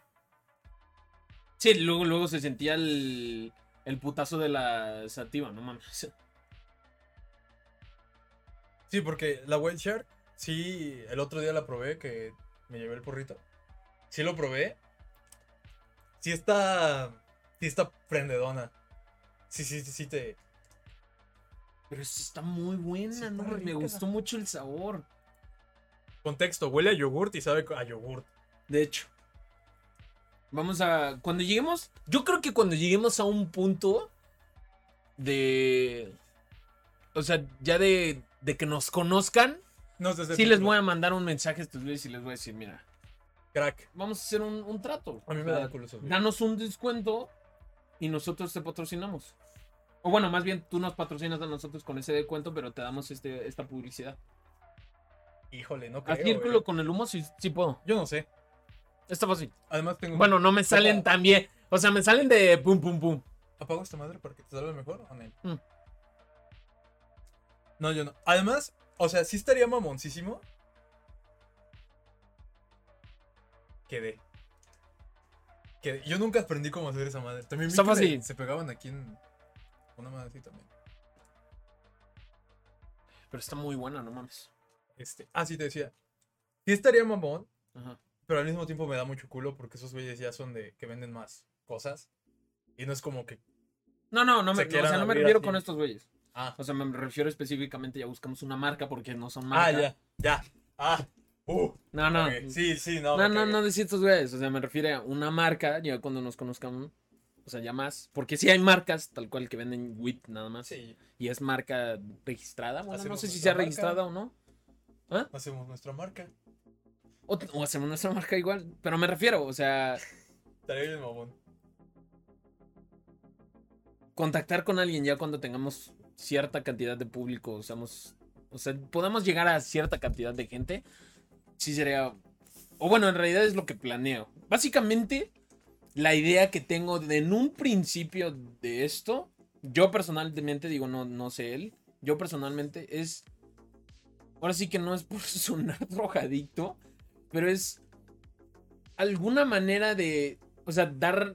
Sí, luego, luego se sentía el. El putazo de la sativa, no mames. Sí, porque la White Shark, sí, el otro día la probé, que me llevé el porrito. Sí lo probé. Sí está. Sí está prendedona. Sí, sí, sí, sí te. Pero esta está muy buena, Sí, está ¿no? Me gustó mucho el sabor. Contexto, huele a yogurt y sabe a yogurt. De hecho. Vamos a. Cuando lleguemos. Yo creo que cuando lleguemos a un punto. De. O sea, ya de. De que nos conozcan. No sé Sí les voy a mandar un mensaje a estos güeyes y les voy a decir, mira. Crack. Vamos a hacer un, un trato. A mí O me sea, da culo. Danos un descuento. Y nosotros te patrocinamos. O bueno, más bien tú nos patrocinas a nosotros con ese descuento, pero te damos este, esta publicidad. Híjole, no A creo. círculo güey. con el humo sí, sí puedo. Yo no sé. Está fácil. Además tengo. Bueno, no me salen tan bien. O sea, me salen de pum pum pum. ¿Apago esta madre para que te salga mejor o no? Mm. No, yo no. Además, o sea, sí estaría mamoncísimo. Quedé. Quedé. Yo nunca aprendí cómo hacer esa madre. También Está fácil. se pegaban aquí en una madre así también. Pero está muy buena, no mames. Este, ah, sí te decía. Sí estaría mamón, Ajá. Pero al mismo tiempo me da mucho culo porque esos güeyes ya son de que venden más cosas. Y no es como que. No, no, no me, Se o sea, no me refiero así. con estos güeyes. Ah, O sea, me refiero específicamente, ya buscamos una marca porque no son ah marca. ya, ya. Ah, uh. No, no. Sí, sí, no. No, no, no decir estos güeyes. O sea, me refiero a una marca, ya cuando nos conozcan. O sea, ya más. Porque sí hay marcas tal cual que venden WIT nada más. Sí, Y es marca registrada. Bueno, no sé si sea marca. registrada o no. hacemos nuestra marca. O, o hacemos nuestra marca igual. Pero me refiero, o sea, Estaría bien, mamón. contactar con alguien ya cuando tengamos cierta cantidad de público, o, seamos- o sea, podamos llegar a cierta cantidad de gente, sí sería... O bueno, en realidad es lo que planeo. Básicamente, la idea que tengo de- en un principio de esto, yo personalmente digo, no, no sé él, yo personalmente es... Ahora sí que no es por sonar drogadicto, pero es alguna manera de, o sea, dar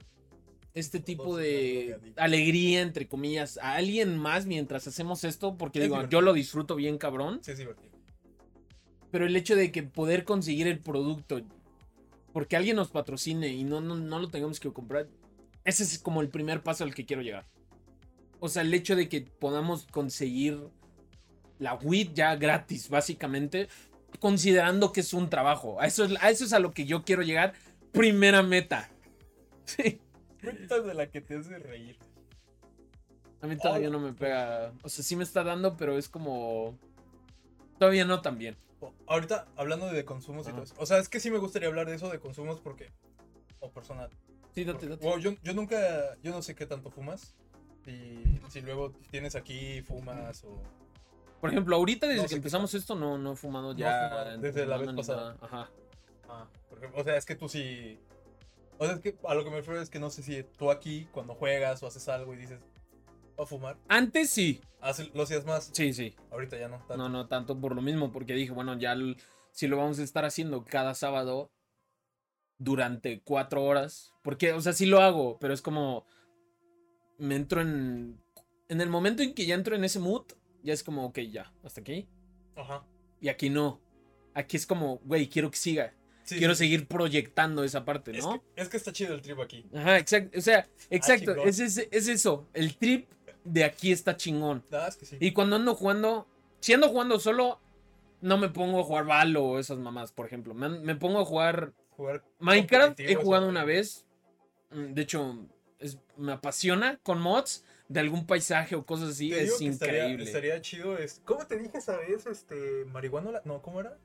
este tipo de alegría, entre comillas, a alguien más mientras hacemos esto, porque Es digo, divertido. yo lo disfruto bien cabrón, Sí, es divertido. pero el hecho de que poder conseguir el producto, porque alguien nos patrocine y no, no, no lo tengamos que comprar, ese es como el primer paso al que quiero llegar. O sea, el hecho de que podamos conseguir la WIT ya gratis, básicamente, considerando que es un trabajo. A eso es, a eso es a lo que yo quiero llegar. Primera meta. Sí. Cuentas de la que te hace reír. A mí todavía no me pega. O sea, sí me está dando, pero es como. Todavía no tan bien. Ahorita, hablando de consumos y todo eso. O sea, es que sí me gustaría hablar de eso de consumos porque. O personal. Sí, date, date. wow, yo, yo nunca. Yo no sé qué tanto fumas. Y si luego tienes aquí, fumas o. Por ejemplo, ahorita desde No que empezamos esto no, no he fumado ya. fumado desde la vez pasada. Ajá. Ah, por ejemplo, o sea, es que tú sí. O sea, es que a lo que me refiero es que no sé si tú aquí, cuando juegas o haces algo y dices, a fumar, Antes sí. hace- lo hacías más. Sí, sí. Ahorita ya no. tanto. No, no tanto por lo mismo, porque dije, bueno, ya l- si lo vamos a estar haciendo cada sábado durante cuatro horas, porque, o sea, sí lo hago, pero es como, me entro en, en el momento en que ya entro en ese mood, ya es como, ok, ya, hasta aquí, Ajá. y aquí no, aquí es como, güey, quiero que siga, Sí, quiero sí, seguir proyectando esa parte, Es ¿no? que, es que está chido el trip aquí. Ajá, exacto, o sea, exacto, chingón. es, ese- es eso, el trip de aquí está chingón. Ah, es que sí. Y cuando ando jugando, si ando jugando solo, no me pongo a jugar Valo o esas mamás, por ejemplo. Me, me pongo a jugar Jugar Minecraft, he jugado una vez. Mm, De hecho, es- me apasiona con mods de algún paisaje o cosas así. Te digo Es que increíble. estaría chido. Es, ¿Cómo te dije esa vez? Este, marihuana. No, ¿cómo era?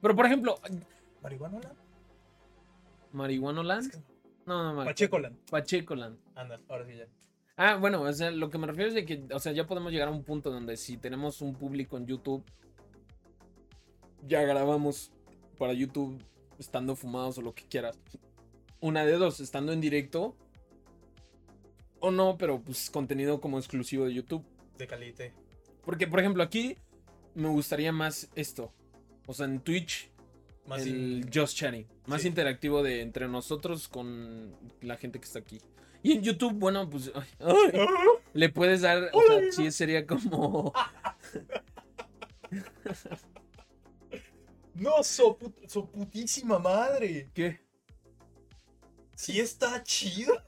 Pero por ejemplo, ¿Marihuana? Marihuana Es que- No, no, no. Pachecoland. Pacheco Land. Anda, ahora sí ya. Ah, bueno, o sea, lo que me refiero es de que, o sea, ya podemos llegar a un punto donde si tenemos un público en YouTube, ya grabamos para YouTube estando fumados o lo que quieras. Una de dos, estando en directo o no, pero pues contenido como exclusivo de YouTube. De calite. Porque, por ejemplo, aquí me gustaría más esto. O sea, en Twitch, Más el in- Just Chatting. Más Sí. interactivo de entre nosotros con la gente que está aquí. Y en YouTube, bueno, pues ay, ay, le puedes dar, o sea, sí sería como... No, su, put- su putísima madre. ¿Qué? Sí está chida.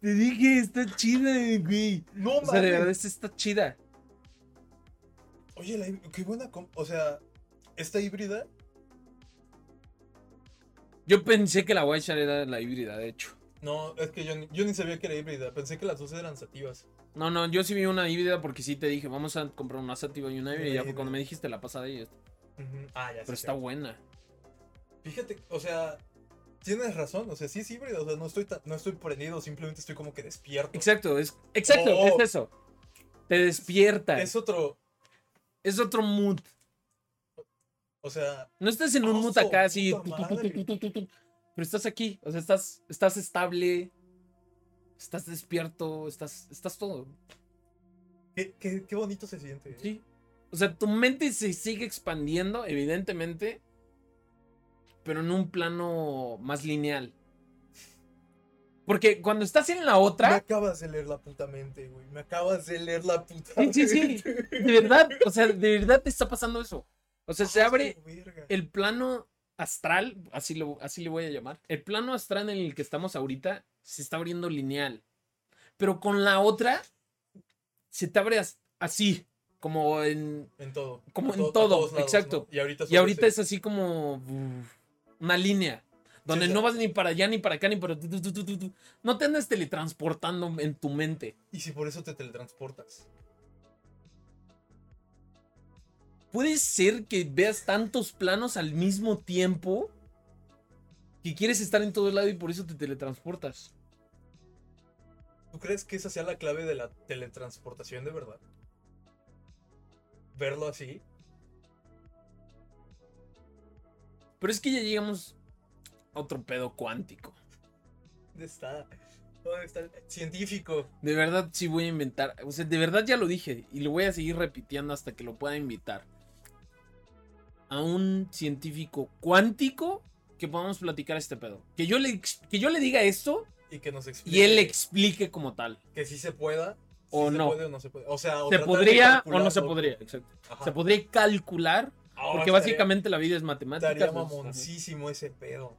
Te dije, está chida, güey. No O sea, de verdad, esta está chida. Oye, la qué buena. O sea, esta híbrida. Yo pensé que la White era la híbrida, de hecho. No, es que yo, ni- yo ni sabía que era híbrida. Pensé que las dos eran sativas. No, no, yo sí vi una híbrida porque sí te dije, vamos a comprar una sativa y una híbrida. Y ya cuando me dijiste la pasada y esto. Ah, ya Pero sí, está buena. Fíjate, o sea, tienes razón. O sea, sí es híbrida. O sea, no estoy, no estoy prendido. Simplemente estoy como que despierto. Exacto, es, exacto, Oh. es eso. Te despierta. Es otro. Es otro mood. O sea, No estás en un Oh, mood acá así. Pero estás aquí. O sea, estás, estás estable. Estás despierto. Estás, estás todo. qué, qué- qué bonito se siente. ¿eh? Sí. O sea, tu mente se sigue expandiendo, evidentemente. Pero en un plano más lineal. Porque cuando estás en la Me otra. acabas de leer la puta mente, güey. Me acabas de leer la puta Sí, sí, sí. mente. De verdad, o sea, de verdad te está pasando eso. O sea, se abre el plano astral, así, lo, así le voy a llamar. El plano astral en el que estamos ahorita se está abriendo lineal. Pero con la otra, se te abre as- así, como en... En todo. Como en todo, lados, exacto. ¿no? Y ahorita, Y ahorita es así como una línea. Donde no vas ni para allá, ni para acá, ni para... tu, tu, tu. No te andas teletransportando en tu mente. Y si por eso te teletransportas. Puede ser que veas tantos planos al mismo tiempo que quieres estar en todo lado y por eso te teletransportas. ¿Tú crees que esa sea la clave de la teletransportación de verdad? Verlo así. Pero es que ya llegamos a otro pedo cuántico. ¿Dónde está? ¿Dónde está el científico? De verdad sí voy a inventar. O sea, de verdad ya lo dije y lo voy a seguir repitiendo hasta que lo pueda invitar. A un científico cuántico que podamos platicar este pedo. Que yo le, que yo le diga esto Y que nos explique y él explique como tal. que sí se pueda. O se no. puede o no se puede. O sea, o Se podría o no se podría. Exacto. Ajá. Se podría calcular Porque estaría- básicamente la vida es matemática. Estaría pues, mamoncísimo ese pedo.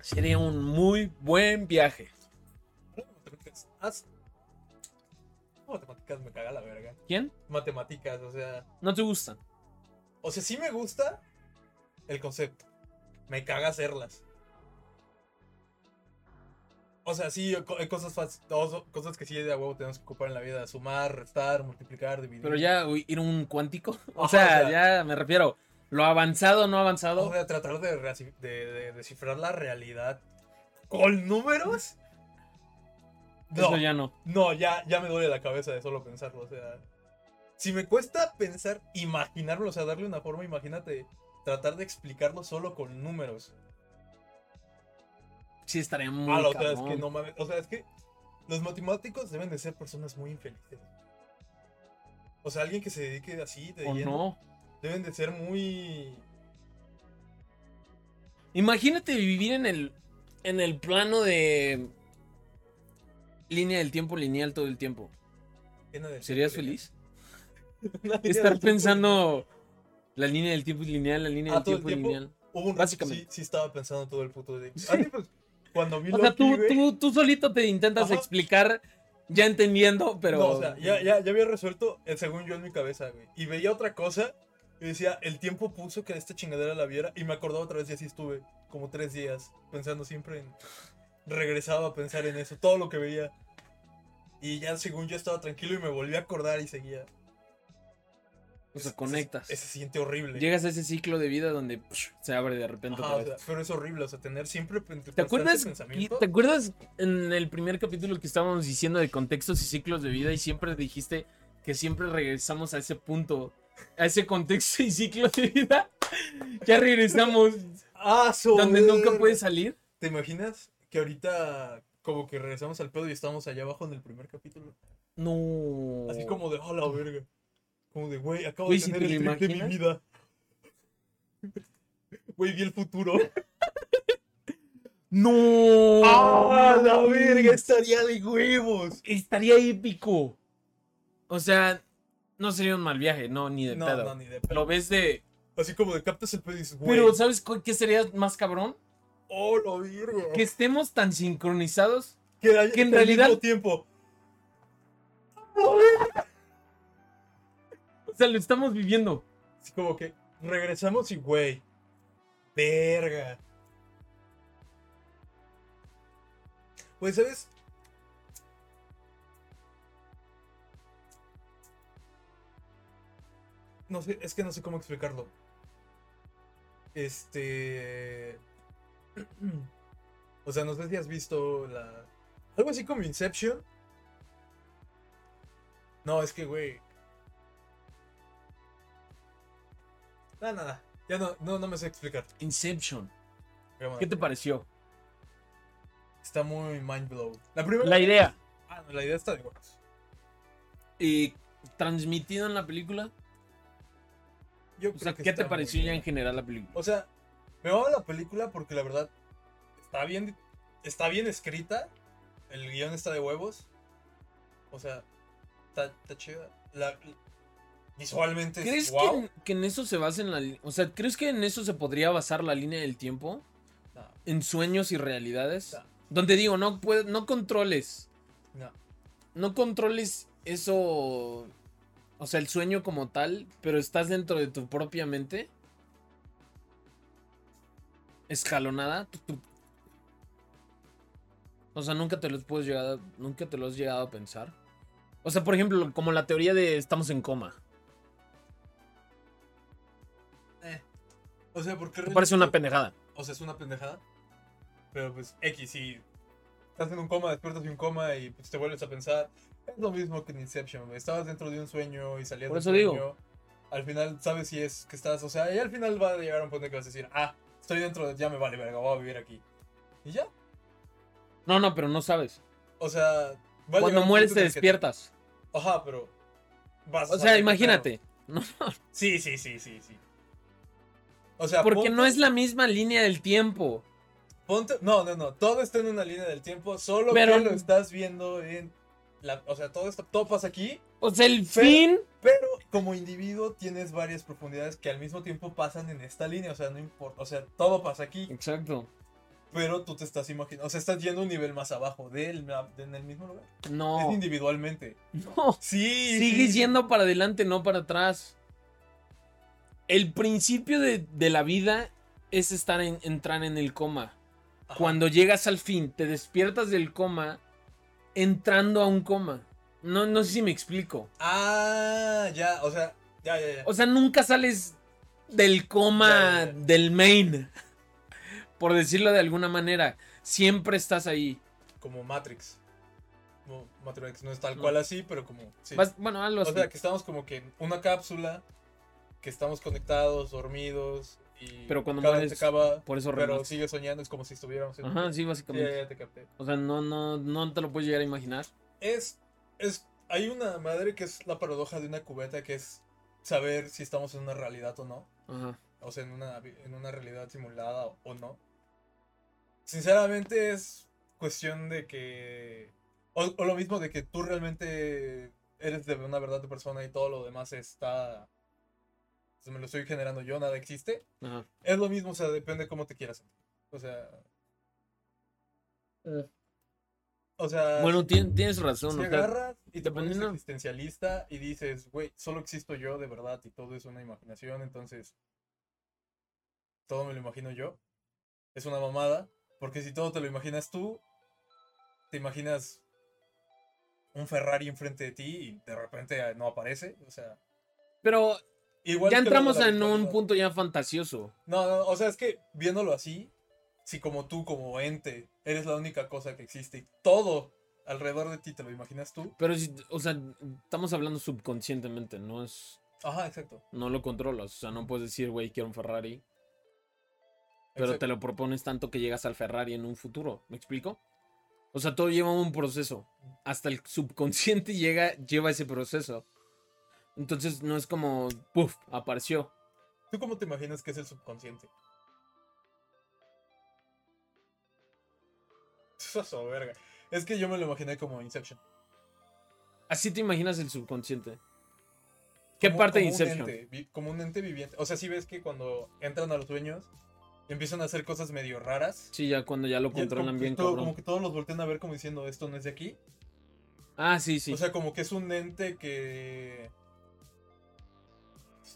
Sería un muy buen viaje. Matemáticas me caga la verga. ¿Quién? Matemáticas, o sea. ¿No te gustan? O sea, sí me gusta el concepto. Me caga hacerlas. O sea, sí, hay cosas, fácil- cosas que sí de a huevo tenemos que ocupar en la vida. Sumar, restar, multiplicar, dividir. Pero ya ir un cuántico. O Ajá, sea, o sea- ya me refiero. Lo avanzado, no avanzado. O sea, tratar de, reaci- de- de descifrar la realidad con números. No, Eso ya no. no, ya, ya me duele la cabeza de solo pensarlo. O sea, si me cuesta pensar, imaginarlo, o sea, darle una forma, imagínate, tratar de explicarlo solo con números. Sí, estaría muy Ah, o sea, es que no mames. O sea, es que los matemáticos deben de ser personas muy infelices. O sea, alguien que se dedique así, de ¿O lleno, no? deben de ser muy. Imagínate vivir en el, en el plano de línea del tiempo lineal todo el tiempo. ¿Serías tiempo feliz? Estar pensando la línea del tiempo lineal, la línea Ah, del tiempo tiempo. lineal. Hubo un Básicamente. Sí, sí estaba pensando todo el puto día. Ah, sí, pues, cuando vi O sea, Loki, tú, güey, tú, tú solito te intentas Ajá. explicar ya entendiendo, pero... No, o sea, ya, ya, ya había resuelto el según yo en mi cabeza, güey. Y veía otra cosa y decía, el tiempo puso que esta chingadera la viera. Y me acordaba otra vez y así estuve, como tres días, pensando siempre en. Regresaba a pensar en eso, todo lo que veía. Y ya según yo estaba tranquilo y me volví a acordar y seguía. O sea, conectas. Ese, se siente horrible. Llegas a ese ciclo de vida donde psh, se abre de repente Ajá, otra o vez. sea, pero es horrible, o sea, tener siempre. ¿Te acuerdas, pensamiento. ¿Te acuerdas en el primer capítulo que estábamos diciendo de contextos y ciclos de vida y siempre dijiste que siempre regresamos a ese punto, a ese contexto y ciclo de vida? Ya regresamos ¡Ah, donde nunca puedes salir. ¿Te imaginas que ahorita como que regresamos al pedo y estamos allá abajo en el primer capítulo. No. Así como de, oh, la verga. Como de, güey, acabo de si tener te el trip de mi imaginas. vida. Güey, vi el futuro. No. ¡Ah, la verga! Estaría de huevos. Estaría épico. O sea, no sería un mal viaje, no, ni de No, pedo. no, ni de pedo. Lo ves de. Así como de captas el pedo y dices, güey. Pero, ¿sabes qué sería más cabrón? Oh, la verga. Que estemos tan sincronizados. Que, que en que al realidad- mismo tiempo. O sea, lo estamos viviendo. Así como que regresamos y, güey. Verga. Pues, ¿sabes? No sé, es que no sé cómo explicarlo. Este. O sea, no sé si has visto la. Algo así como Inception. No, es que, güey. No, nada. Ya no, no, no me sé explicar. Inception. Bueno, ¿Qué te pareció? Está muy mind blow. La primera. La idea. Ah, no, la idea está de huevos. Y transmitido en la película. Yo O sea, ¿qué te pareció ya en general la película? O sea, me va la película porque la verdad está bien, está bien escrita. El guion está de huevos. O sea, está, está chida. La, visualmente es ¿Crees wow. que, en, que en eso se basa en la... O sea, ¿crees que en eso se podría basar la línea del tiempo? No, En sueños y realidades. No. Donde digo, no, puede, no controles. no. No controles eso... O sea, el sueño como tal, pero estás dentro de tu propia mente. Escalonada. O sea, nunca te los puedes llegar nunca te lo has llegado a pensar. O sea, por ejemplo, como la teoría de estamos en coma. O sea, porque Me parece una pendejada. O sea, es una pendejada. Pero pues, X, si estás en un coma, despiertas de un coma y pues, te vuelves a pensar. Es lo mismo que en Inception. Estabas dentro de un sueño y salías Por eso digo. sueño. Al final sabes si es que estás, o sea, y al final va a llegar a un punto que vas a decir, ah, estoy dentro de, ya me vale verga, voy a vivir aquí. Y ya. No, no, pero no sabes. O sea, va Cuando un mueres te el que- despiertas. Ajá, pero. vas a O sea, imagínate. pedo. Sí, sí, sí, sí, sí. O sea, Porque no es la misma línea del tiempo. Ponte, no, no, no, todo está en una línea del tiempo, solo Pero- que lo estás viendo en la, o sea, todo esto, todo pasa aquí, O sea, el Pero- fin. pero como individuo tienes varias profundidades que al mismo tiempo pasan en esta línea, o sea, no importa, o sea, todo pasa aquí, Exacto. pero tú te estás imaginando, o sea, estás yendo un nivel más abajo de él, de- en el mismo lugar. No. Es individualmente. No. Sí. Sigues sí. yendo para adelante, no para atrás. El principio de, de la vida es estar en, entrar en el coma. Ajá. Cuando llegas al fin, te despiertas del coma entrando a un coma. No, no sé si me explico. Ah, ya, o sea, ya, ya, ya. O sea, nunca sales del coma Ya, ya, ya. del main. Por decirlo de alguna manera. Siempre estás ahí. como Matrix. No, Matrix no es tal No. cual así, pero como sí. Vas- bueno, algo O así. sea, que estamos como que en una cápsula, que estamos conectados, dormidos, y Pero cuando mueres, acaba, Por eso pero sigue soñando, es como si estuviéramos en Ajá, sí, Sí, ya, básicamente. ya te capté. O sea, no, no, no te lo puedes llegar a imaginar. Es, es, hay una madre que es la paradoja de una cubeta, que es saber si estamos en una realidad o no, Ajá. o sea, en una, en una realidad simulada o, o no. Sinceramente es cuestión de que, o, o lo mismo de que tú realmente eres de una verdad de persona y todo lo demás está, me lo estoy generando yo, nada existe. Ajá. Es lo mismo, o sea, depende cómo te quieras. O sea, o sea, Bueno, tien- tienes razón. o sea, agarras y te pones existencialista y dices, güey, solo existo yo de verdad y todo es una imaginación, entonces todo me lo imagino yo. Es una mamada, porque si todo te lo imaginas tú, te imaginas un Ferrari enfrente de ti y de repente ah, no aparece, o sea, Pero igual ya entramos en un punto ya fantasioso. No, no, o sea, es que viéndolo así, si como tú, como ente, eres la única cosa que existe y todo alrededor de ti te lo imaginas tú, Pero, si- o sea, estamos hablando subconscientemente, no es. ajá, exacto. No lo controlas. O sea, no puedes decir, güey, quiero un Ferrari. Pero exacto. te lo propones tanto que llegas al Ferrari en un futuro. ¿Me explico? O O sea, todo lleva un proceso. Hasta el subconsciente llega, lleva ese proceso. Entonces no es como, puff, apareció. ¿Tú cómo te imaginas que es el subconsciente? Eso, verga. Es que yo me lo imaginé como Inception. Así te imaginas el subconsciente. ¿Qué Como- parte de un Inception? ente, como un ente viviente. O sea, si ves que cuando entran a los sueños empiezan a hacer cosas medio raras. Sí, ya cuando ya lo controlan bien, todo-. Como que todos los voltean a ver como diciendo, esto no es de aquí. Ah, sí, sí. O sea, como que es un ente que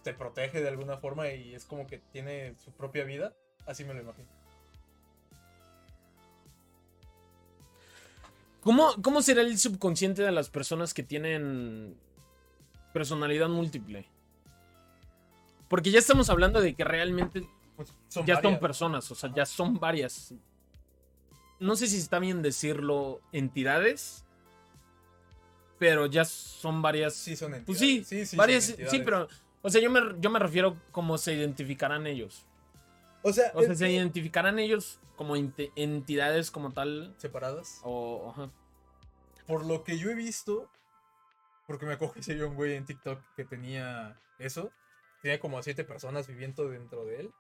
te protege de alguna forma y es como que tiene su propia vida. Así me lo imagino. ¿Cómo, ¿Cómo será el subconsciente de las personas que tienen personalidad múltiple? Porque ya estamos hablando de que realmente Pues son ya son personas, o sea, ya son varias. No sé si está bien decirlo entidades, pero ya son varias. Sí, son entidades. Pues sí, sí, sí, varias, sí, pero, o sea, yo me, yo me refiero cómo se identificarán ellos. O sea, O sea, se identificarán ellos como entidades como tal, separadas. o, ajá. Por lo que yo he visto, porque me acuerdo que se un güey en TikTok que tenía eso, tenía como a siete personas viviendo dentro de él.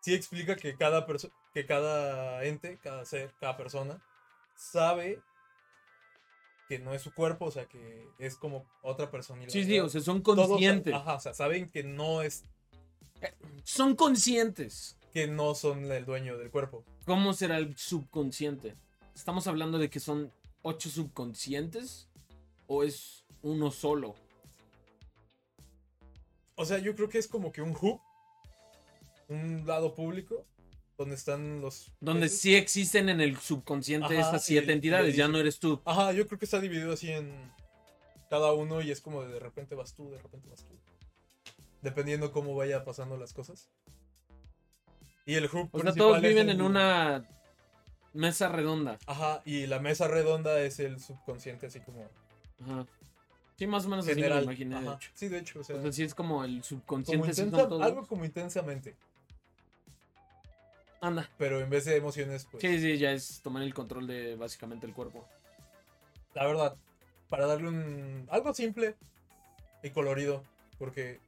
Sí explica que cada que cada ente, cada ser, cada persona sabe que no es su cuerpo, o sea, que es como otra personalidad. Sí, sí, o sea, son Todos conscientes. ajá, o sea, saben que no es Son conscientes. que no son el dueño del cuerpo. ¿Cómo será el subconsciente? ¿Estamos hablando de que son ocho subconscientes? ¿O es uno solo? O sea, yo creo que es como que un hub, un lado público, donde están los... Donde esos. sí existen en el subconsciente Ajá, estas siete entidades, ya no eres tú. Ajá, yo creo que está dividido así en cada uno y es como de, de repente vas tú, de repente vas tú. Dependiendo cómo vaya pasando las cosas. Y el hub O sea, todos viven en una mesa redonda. Ajá, y la mesa redonda es el subconsciente así como Ajá. Sí, más o menos general. así me lo imaginé, de Ajá, hecho. Sí, de hecho, o sea, O sea, sí es como el como subconsciente. sí son intensa- todos. algo como intensamente, Anda. pero en vez de emociones, pues Sí, sí, ya es tomar el control de básicamente el cuerpo. la verdad, para darle un algo simple y colorido, porque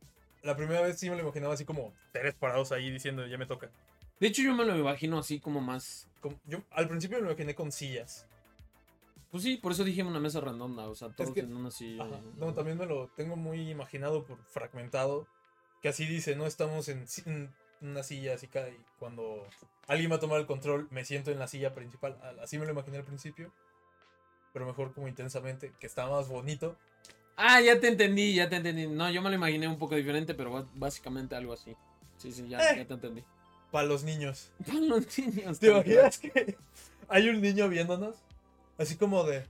la primera vez sí me lo imaginaba así como tres parados ahí diciendo ya me toca. De hecho, yo me lo imagino así como más. Como- yo al principio me lo imaginé con sillas. Pues sí, por eso dije una mesa redonda. O sea, todos que- en una silla. Ajá. No, también me lo tengo muy imaginado por fragmentado. Que así dice, no estamos en una silla así y cuando alguien va a tomar el control, me siento en la silla principal. Al- Así me lo imaginé al principio. Pero mejor como intensamente, que está más bonito. Ah, ya te entendí, ya te entendí. No, yo me lo imaginé un poco diferente, pero básicamente algo así. Sí, sí, ya, Eh. ya te entendí. Para los niños. Para los niños. ¿Te imaginas que hay un niño viéndonos? Así como de,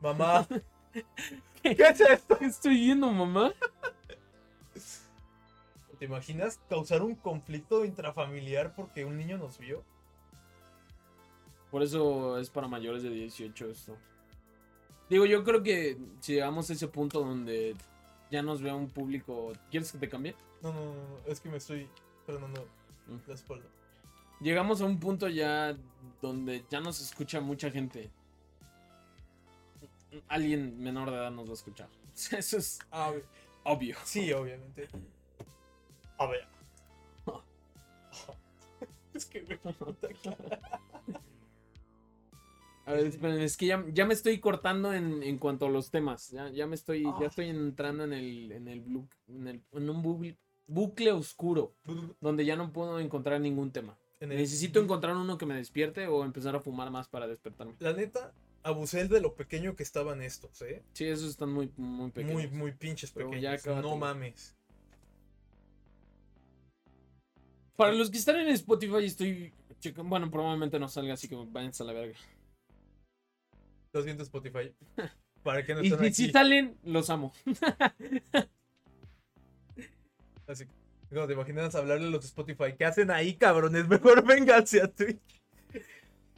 mamá, ¿qué es esto? ¿Qué estoy viendo, mamá? ¿Te imaginas causar un conflicto intrafamiliar porque un niño nos vio? Por eso es para mayores de 18 esto. Digo, yo creo que si llegamos a ese punto donde ya nos vea un público. ¿Quieres que te cambie? No, no, no, no, es que me estoy frenando Mm. la espalda. Llegamos a un punto ya donde ya nos escucha mucha gente. Alguien menor de edad nos va a escuchar. Eso es A ver, obvio. sí, obviamente. A ver. Es que me puta. A ver, esperen, es que ya, ya me estoy cortando en, en cuanto a los temas. Ya, ya me estoy, ya Ah. estoy entrando en el, en el, blu- en el- en un bucle, bucle oscuro donde ya no puedo encontrar ningún tema. En el- Necesito encontrar uno que me despierte o empezar a fumar más para despertarme. La neta, abusé de lo pequeño que estaban estos, ¿eh? Sí, esos están muy, muy pequeños. Muy, muy pinches Pero pequeños. no mames. Para los que están en Spotify estoy checando, bueno, probablemente no salga, así que váyanse a la verga. Lo siento, Spotify. ¿Para qué no Y están si, aquí? si salen, los amo. Así que, como te imaginas hablarle a los de Spotify. ¿Qué hacen ahí, cabrones? Mejor vénganse a Twitch.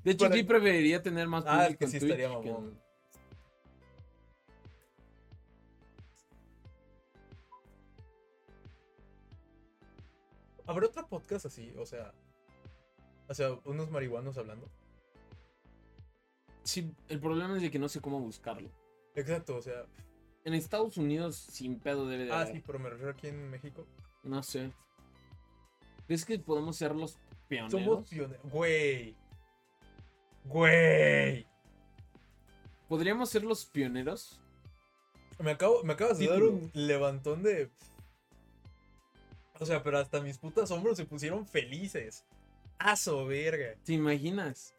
De hecho, Para- sí preferiría tener más Ah, público que en sí Twitch estaría que en- ¿Habrá otro podcast así? O sea. O sea, unos marihuanos hablando. Sí, el problema es de que no sé cómo buscarlo. Exacto, o sea. En Estados Unidos, sin pedo debe de Ah, haber. sí, pero me refiero aquí en México. No sé. ¿Crees que podemos ser los pioneros? Somos pioneros. Güey. Güey. ¿Podríamos ser los pioneros? Me, acabo, me acabas de dar un levantón de. O sea, pero hasta mis putas hombros se pusieron felices. Aso, verga. ¿Te imaginas?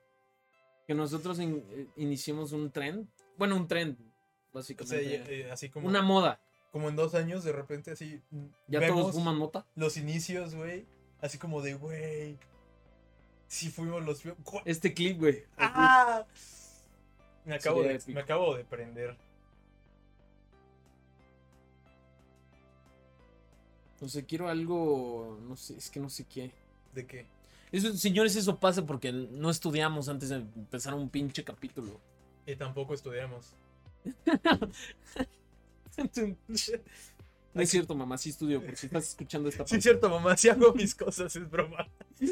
Que nosotros in- eh, iniciemos un trend. Bueno, un trend, O sea, básicamente. eh, así como, Una moda. como en dos años, de repente, así. Ya vemos todos fuman mota. los inicios, güey. Así como de, güey. Si fuimos los. pio- ¡Gua- Este clip, güey. ¡Ah! Me acabo, de, me acabo de prender. No sé, quiero algo. No sé, es que no sé qué. ¿De qué? Eso, señores, eso pasa porque no estudiamos antes de empezar un pinche capítulo. Y tampoco estudiamos. No es cierto, mamá, sí estudio, por si estás escuchando esta Sí, es parte. cierto, mamá. Si hago mis cosas, es broma.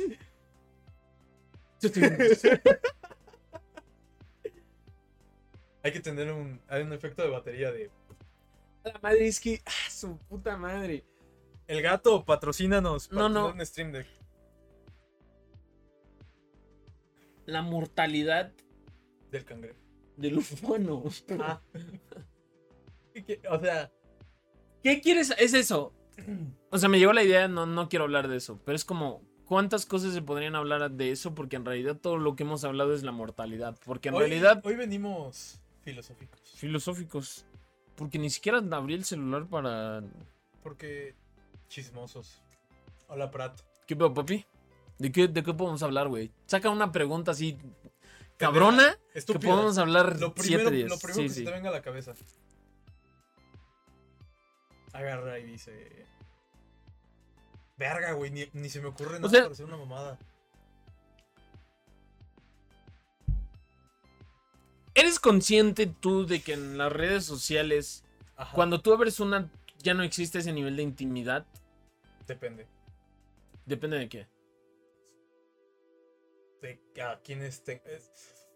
Hay que tener un, hay un efecto de batería de. La madre es que. ¡Ah, su puta madre! El gato, patrocínanos. No, no. Un stream deck. La mortalidad del cangrejo. del humano. Ah. ¿Qué- O sea, ¿Qué quieres? Es eso. O sea, me llegó la idea, no, no quiero hablar de eso, pero es como, ¿cuántas cosas se podrían hablar de eso? Porque en realidad todo lo que hemos hablado es la mortalidad. Porque en hoy, realidad, hoy venimos filosóficos. filosóficos. Porque ni siquiera abrí el celular para... Porque chismosos. Hola, Prat. ¿Qué pedo, papi? ¿De qué, ¿De qué podemos hablar, güey? Saca una pregunta así cabrona que Estúpida. podemos hablar Lo siete primero, días. lo primero Sí, que se te venga a la cabeza. Agarra y dice. Verga, güey, ni, ni se me ocurre nada sea- para hacer una mamada. ¿Eres consciente tú de que en las redes sociales, Ajá, cuando tú abres una, ya no existe ese nivel de intimidad? depende. Depende de qué. De a quién esté. Es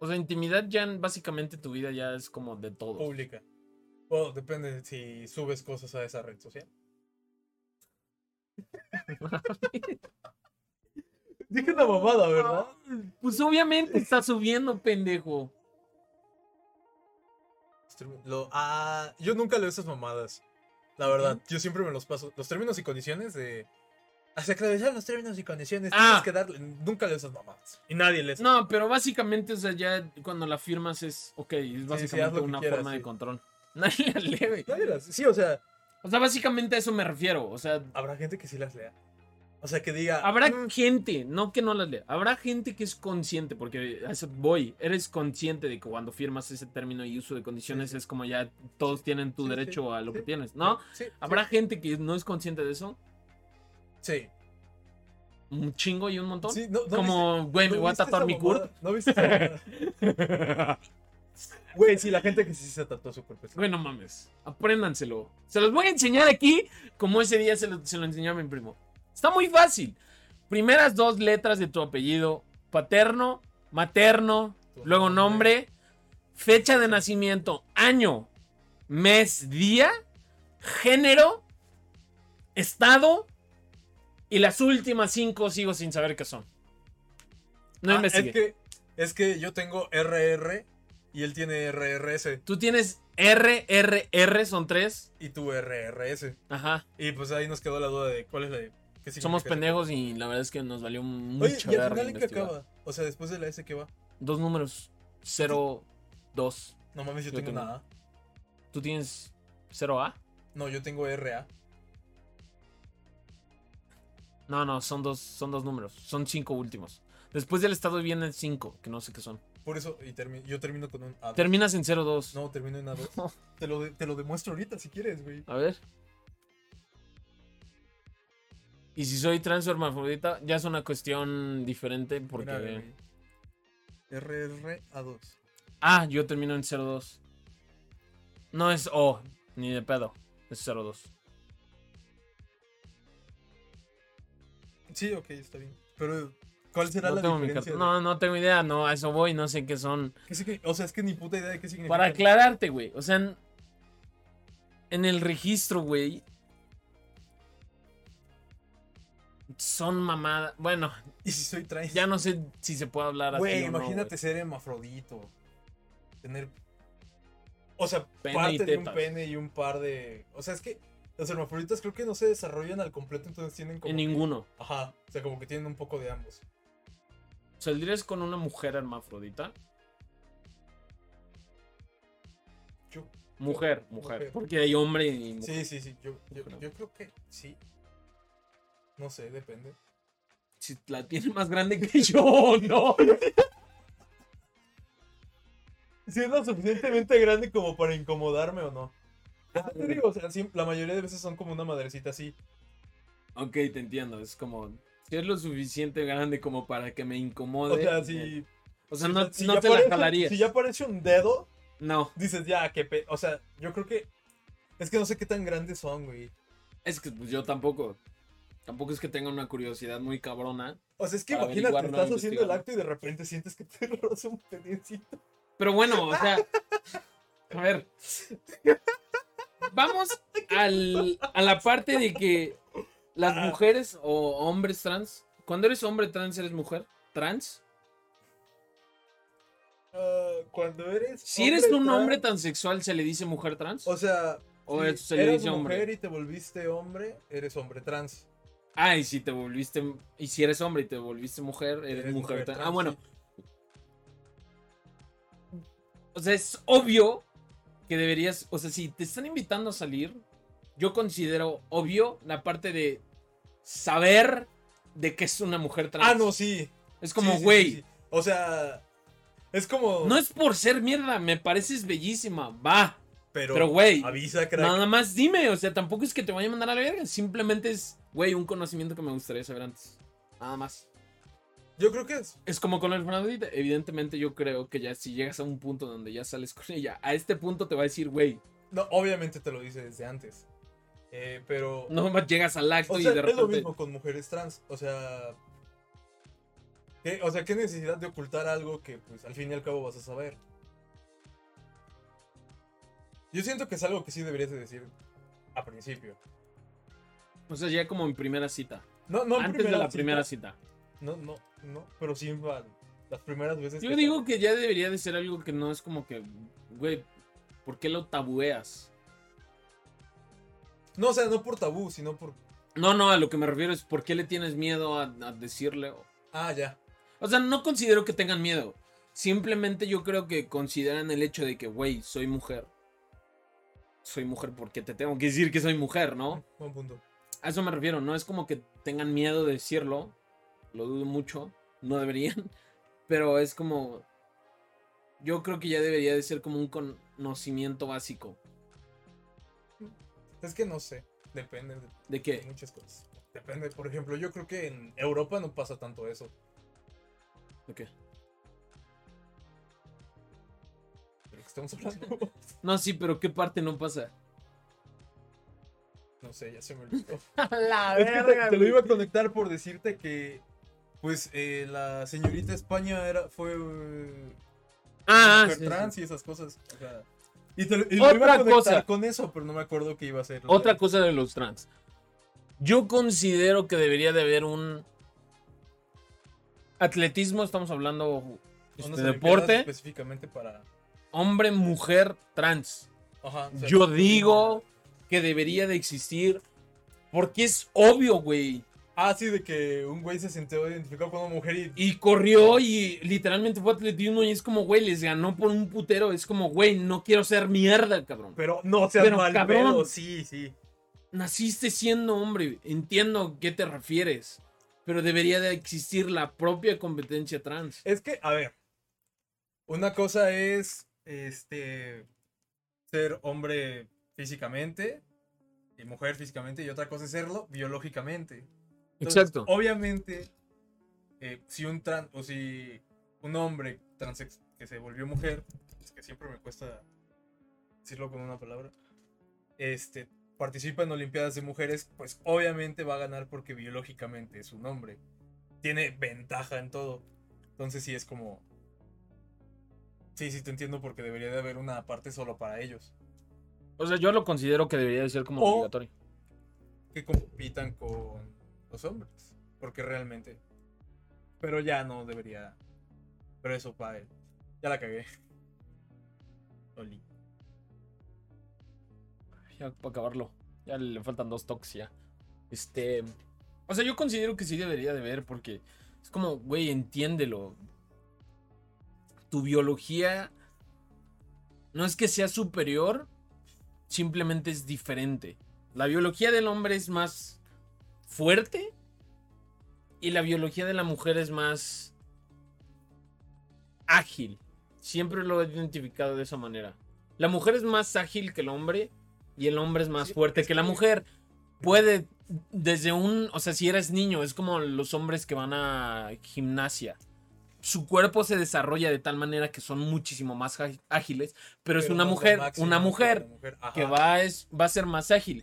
O sea, intimidad ya en- básicamente tu vida ya es como de todo. pública. O depende de si subes cosas a esa red social. Dije una mamada, ¿verdad? Pues obviamente está subiendo, pendejo. Lo, ah, yo nunca leo esas mamadas. La verdad, yo siempre me los paso. Los términos y condiciones de. Hacia aclarar los términos y condiciones. Ah. Tienes que darle. Nunca leo esas mamadas. Y nadie esas. No, pero básicamente, o sea, ya cuando la firmas es, ok, es haz básicamente lo que una quieras, forma de sí. control. Nadie la lee, güey. Nadie las- Sí, o sea, O sea, básicamente a eso me refiero. O sea, habrá gente que sí las lea. O sea, que diga. habrá "Mm, gente, no que no las lea, habrá gente que es consciente, porque voy, eres consciente de que cuando firmas ese término y uso de condiciones Sí, sí. es como ya todos tienen tu Sí, derecho a lo que tienes, ¿no? Habrá gente que no es consciente de eso, Sí. un chingo y un montón. Sí, no, no como, güey, ¿No me voy a tatuar mi? Kurt. ¿No viste? Güey, sí, la gente que sí se tatuó su cuerpo. Güey, no mames. Apréndanselo. Se los voy a enseñar aquí como ese día se lo, se lo enseñó a mi primo. Está muy fácil. Primeras dos letras de tu apellido. Paterno, materno, luego nombre. fecha de nacimiento, año, mes, día, género, estado y las últimas cinco sigo sin saber qué son. No Ah, investigué. es que, es que yo tengo RR y él tiene RRS Tú tienes R, R, R, son tres. y tú RRS. Ajá. Y pues ahí nos quedó la duda de cuál es la de. ¿Qué Somos eso? pendejos y la verdad es que nos valió Oye, mucha ¿y al final en qué acaba? O sea, después de la S, ¿qué va? Dos números. 0, 2. No mames, yo, Yo tengo tengo. una A. ¿Tú tienes 0A? No, yo tengo RA. No, no, son dos, son dos números. Son cinco últimos. Después del estado vienen cinco, que no sé qué son. Por eso, y termi- yo termino con un A. Terminas en 02. No, termino en A2. te, lo te lo demuestro ahorita si quieres, güey. A ver. Y si soy transformafrodita, ya es una cuestión diferente porque... Mira. RR A2. Ah, yo termino en 02. No es O, ni de pedo. Es 02. Sí, ok, está bien. Pero ¿Cuál será No la tengo, diferencia? no, no tengo idea, no, a eso voy, no sé qué son. ¿Qué signi- O sea, es que ni puta idea de qué significa. Para aclararte, güey, o sea, en, en el registro, güey, son mamadas. Bueno, ¿Y si soy trans? ya no sé si se puede hablar así. Güey, no, imagínate güey. ser hermafrodito. Tener. O sea, Pene parte de un pene y un par de. O sea, es que los hermafroditas creo que no se desarrollan al completo, entonces tienen como. En que- ninguno. Ajá. O sea, como que tienen un poco de ambos. ¿Saldrías con una mujer hermafrodita? Yo. Mujer, mujer. Mujer. Porque hay hombre y mujer. Sí, sí, sí. Yo, yo creo que sí. No sé, depende. Si la tiene más grande que yo, no. Si es lo suficientemente grande como para incomodarme o no. Ah, te digo, o sea, sí, la mayoría de veces son como una madrecita así. Ok, te entiendo. Es como. Si es lo suficiente grande como para que me incomode. O sea, eh, si. O sea, no, si no ya te la jalarías. Si ya parece un dedo, No. dices ya, que pe... O sea, yo creo que. Es que no sé qué tan grandes son, güey. Es que pues, yo tampoco. Tampoco es que tenga una curiosidad muy cabrona. O sea, es que imagínate, estás haciendo el acto y de repente sientes que te roza un pedacito. Pero bueno, o sea. A ver. Vamos al, a la parte de que las Ah. mujeres o hombres trans. Cuando eres hombre trans, eres mujer trans. Ah, cuando eres. Si eres un trans, hombre transexual, ¿se le dice mujer trans? O sea. O si se le eres dice hombre. mujer y te volviste hombre, eres hombre trans. Ah, y si te volviste. Y si eres hombre y te volviste mujer, eres, mujer, trans. Ah, bueno. O sea, es obvio que deberías. O sea, si te están invitando a salir, yo considero obvio la parte de saber de que es una mujer trans. Ah, no, sí. Es como, sí, güey. sí, sí. O sea. Es como. No es por ser mierda, me pareces bellísima. Va. Pero, pero, güey, Avisa, crack. Nada más dime, o sea, tampoco es que te vaya a mandar a la verga. Simplemente es, güey, un conocimiento que me gustaría saber antes. Nada más. Yo creo que es. Es como con el Fernandita. Evidentemente, yo creo que ya si llegas a un punto donde ya sales con ella, a este punto te va a decir, güey, No, obviamente te lo dice desde antes. Eh, pero. no más llegas al acto o y de es lo repente. mismo con mujeres trans. O sea. ¿qué- o sea, ¿qué necesidad de ocultar algo que, pues, al fin y al cabo vas a saber? Yo siento que es algo que sí deberías de decir a principio. O sea, ya como en primera cita. No, no antes de la cita. primera cita. No, no, no. Pero sí las primeras veces. Yo que digo que ya debería de ser algo que no es como que, güey, ¿por qué lo tabueas? No, o sea, no por tabú, sino por. No, no, a lo que me refiero es por qué le tienes miedo a, a decirle. Ah, ya. O sea, no considero que tengan miedo. Simplemente yo creo que consideran el hecho de que, güey, soy mujer. Soy mujer porque te tengo que decir que soy mujer, ¿no? Buen punto. A eso me refiero. No es como que tengan miedo de decirlo. Lo dudo mucho. No deberían. Pero es como... Yo creo que ya debería de ser como un conocimiento básico. Es que no sé. Depende de, ¿De de qué? muchas cosas. Depende, por ejemplo, yo creo que en Europa no pasa tanto eso. ¿De qué? ¿De lo que estamos hablando? No, sí, pero ¿qué parte no pasa? No sé, ya se me olvidó. La Es que te, te lo iba a conectar por decirte que, pues, eh, la señorita España era, fue eh, Ah, mujer sí, trans sí. y esas cosas. o sea, y te lo, y lo Otra iba a conectar cosa. con eso, pero no me acuerdo qué iba a ser. Otra cosa de los trans. Yo considero que debería de haber un atletismo, estamos hablando este, deporte, Específicamente para. hombre, mujer, trans. Ajá. o sea, Yo digo que debería de existir porque es obvio, güey. Ah, sí, de que un güey se sintió identificado con una mujer y. Y corrió y literalmente fue atletismo y es como, güey, les ganó por un putero. Es como, güey, no quiero ser mierda, cabrón. Pero no seas Pero, mal cabrón. pedo, sí, sí. Naciste siendo hombre, entiendo a qué te refieres. Pero debería de existir la propia competencia trans. Es que, a ver. Una cosa es. Este. Ser hombre físicamente. Y mujer físicamente. Y otra cosa es serlo biológicamente. Entonces, Exacto. Obviamente. eh, si un trans. O si un hombre trans que se volvió mujer. Es que siempre me cuesta decirlo con una palabra. Este. Participa en Olimpiadas de mujeres. Pues obviamente va a ganar porque biológicamente es un hombre. tiene ventaja en todo. Entonces sí es como... Sí, sí te entiendo porque debería de haber una parte solo para ellos. O sea, yo lo considero que debería de ser como O- obligatorio. Que compitan con los hombres. Porque realmente... Pero ya no debería... Pero eso para él. Ya la cagué. Oli. Ya para acabarlo. Ya le faltan dos toques ya. Este. O sea, yo considero que sí debería de ver porque es como, güey, entiéndelo. Tu biología no es que sea superior, simplemente es diferente. La biología del hombre es más fuerte y la biología de la mujer es más ágil. Siempre lo he identificado de esa manera. La mujer es más ágil que el hombre y el hombre es más Sí, fuerte es que la que- mujer. Puede desde un, o sea, si eres niño, es como los hombres que van a gimnasia. Su cuerpo se desarrolla de tal manera que son muchísimo más ágiles, pero, es Pero una es mujer, máximo una mujer que va, es, va a ser más ágil.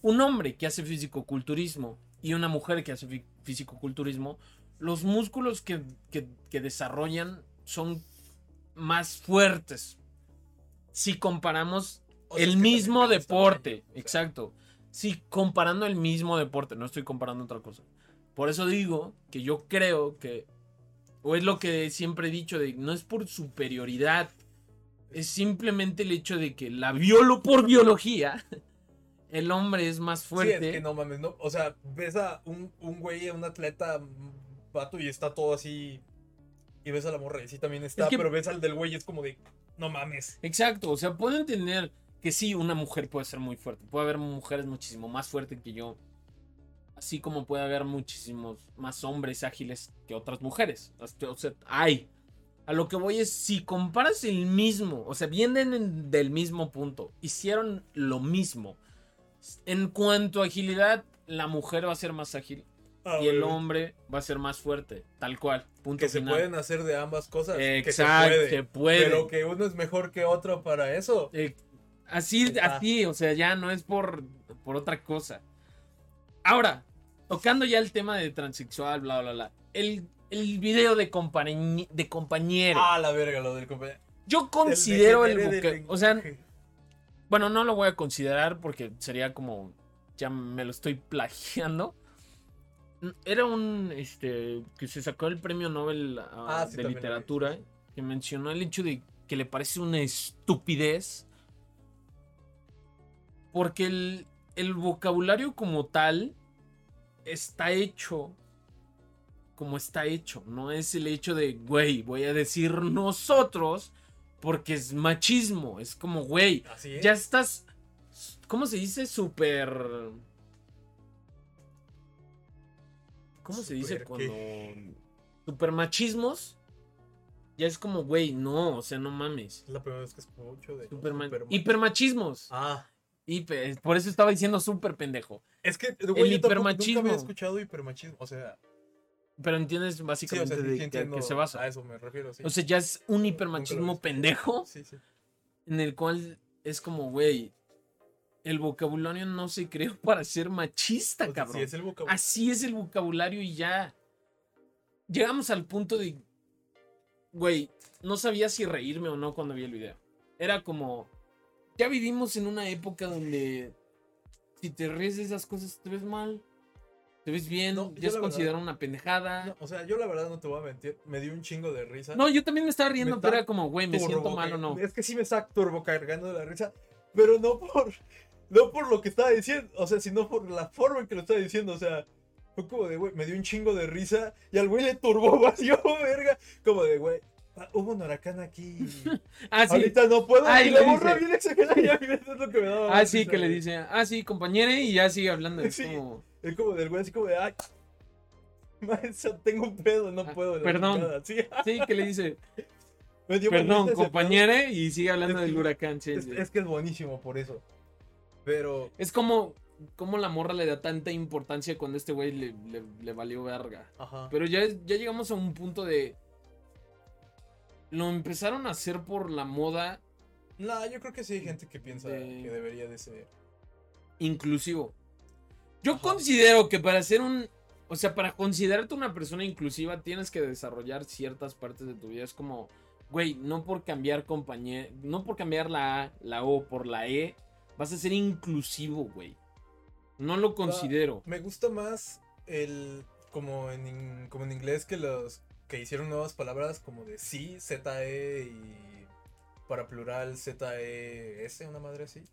Un hombre que hace fisicoculturismo y una mujer que hace fi- fisicoculturismo, los músculos que, que- que desarrollan son más fuertes. Si comparamos O sea, es el mismo deporte, sea, exacto. Si comparando el mismo deporte, no estoy comparando otra cosa. Por eso digo que yo creo que, o es lo que siempre he dicho, de no es por superioridad, es simplemente el hecho de que la biolo por biología, el hombre es más Sí, fuerte. es que no mames, no. O sea, ves a un, un güey, a un atleta, un vato, y está todo así. Y ves a la morra, y sí también está, Es que- pero ves al del güey, y es como de. No mames. Exacto, o sea, puedo entender que sí, una mujer puede ser muy fuerte. Puede haber mujeres muchísimo más fuertes que yo. Así como puede haber muchísimos más hombres ágiles que otras mujeres. O sea, hay. A lo que voy es, si comparas el mismo, o sea, vienen en- del mismo punto, hicieron lo mismo. En cuanto a agilidad, la mujer va a ser más ágil Ah, y el hombre va a ser más fuerte. Tal cual. Punto Que se pueden hacer de ambas cosas. que se Exacto, puede, se puede. Pero que uno es mejor que otro para eso. Eh, así, así, o sea, ya no es por, por otra cosa. Ahora, tocando ya el tema de transexual, bla, bla, bla. El, el video de, compañe- de compañero. Ah, la verga, lo del compañero. yo considero el del O sea, bueno, no lo voy a considerar porque sería como. Ya me lo estoy plagiando. Era un. Este. Que se sacó el premio Nobel ah, Ah, sí, de literatura. Que mencionó el hecho de que le parece una estupidez. Porque el, el vocabulario como tal está hecho como está hecho. No es el hecho de, güey, voy a decir nosotros porque es machismo. Es como, güey, es. ya estás. ¿Cómo se dice? Súper. ¿Cómo se dice ¿Súper cuando. Super machismos. Ya es como, güey, no, o sea, no mames. Es la primera vez que escucho de. Super ma- superma- hipermachismos. Ah. Hiper- por eso estaba diciendo súper pendejo. Es que, güey, yo tampoco- hipermachismo. Nunca había escuchado hipermachismo. O sea, Pero entiendes sí, o básicamente sea, sí, de qué se basa. A eso me refiero, sí. O sea, ya es un hipermachismo pendejo. Sí, sí. En el cual es como, güey. El vocabulario no se creó para ser machista, O sea, cabrón. sí, es el vocabulario. Así es el vocabulario y ya. Llegamos al punto de. Güey, no sabía si reírme o no cuando vi el video. Era como. Ya vivimos en una época donde. Si te ríes de esas cosas, te ves mal. Te ves bien. No, ya es considerado una pendejada. No, o sea, yo la verdad no te voy a mentir. Me dio un chingo de risa. No, yo también me estaba riendo, Me pero era como, güey, me siento mal o no. Es que sí me está turbo cargando de la risa. Pero no por. No por lo que estaba diciendo. O sea, sino por la forma en que lo estaba diciendo. O sea. Fue como de, güey, me dio un chingo de risa. Y al güey le turbó vacío, verga. Como de, güey. Ah, Hubo un huracán aquí. Ah, sí. Ahorita no puedo. Ay, y la dice. bien exagerada. Y a mí eso es lo que me daba Ah, sí, que le dice, ah, sí, compañero, y ya sigue hablando. Es Sí. como, Es como del güey, así como de, ay. Maestra, tengo un pedo, no Ah, puedo. perdón. chingada". Sí, sí, que le dice, perdón, compañero, y sigue hablando Es del que- huracán. sí. Es, que es buenísimo por eso. Pero. Es como, como la morra le da tanta importancia cuando este güey le, le- le valió verga. Ajá. Pero ya, ya llegamos a un punto de... Lo empezaron a hacer por la moda No, yo creo que sí hay gente que piensa De- que debería de ser. inclusivo. Yo Ajá. considero que para ser un O sea, para considerarte una persona inclusiva tienes que desarrollar ciertas partes de tu vida. Es como, güey, no por cambiar compañía, no por cambiar la A, la O por la E, vas a ser inclusivo, güey. No lo considero. Me gusta más el como en como en inglés que los que hicieron nuevas palabras como de sí, ZE y para plural ZES, una madre así.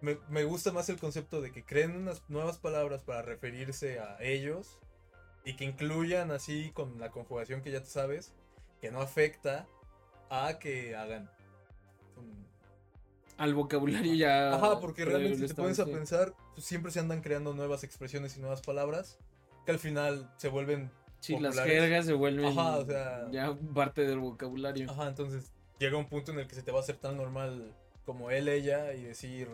Me, me gusta más el concepto de que creen unas nuevas palabras para referirse a ellos y que incluyan así con la conjugación que ya tú sabes, que no afecta a que hagan. un- Al vocabulario ya. Ajá, porque realmente si te pones a pensar, pues siempre se andan creando nuevas expresiones y nuevas palabras que al final se vuelven. Sí, las populares. jergas se vuelven Ajá, o sea- ya parte del vocabulario. Ajá, entonces llega un punto en el que se te va a hacer tan normal como él, ella y decir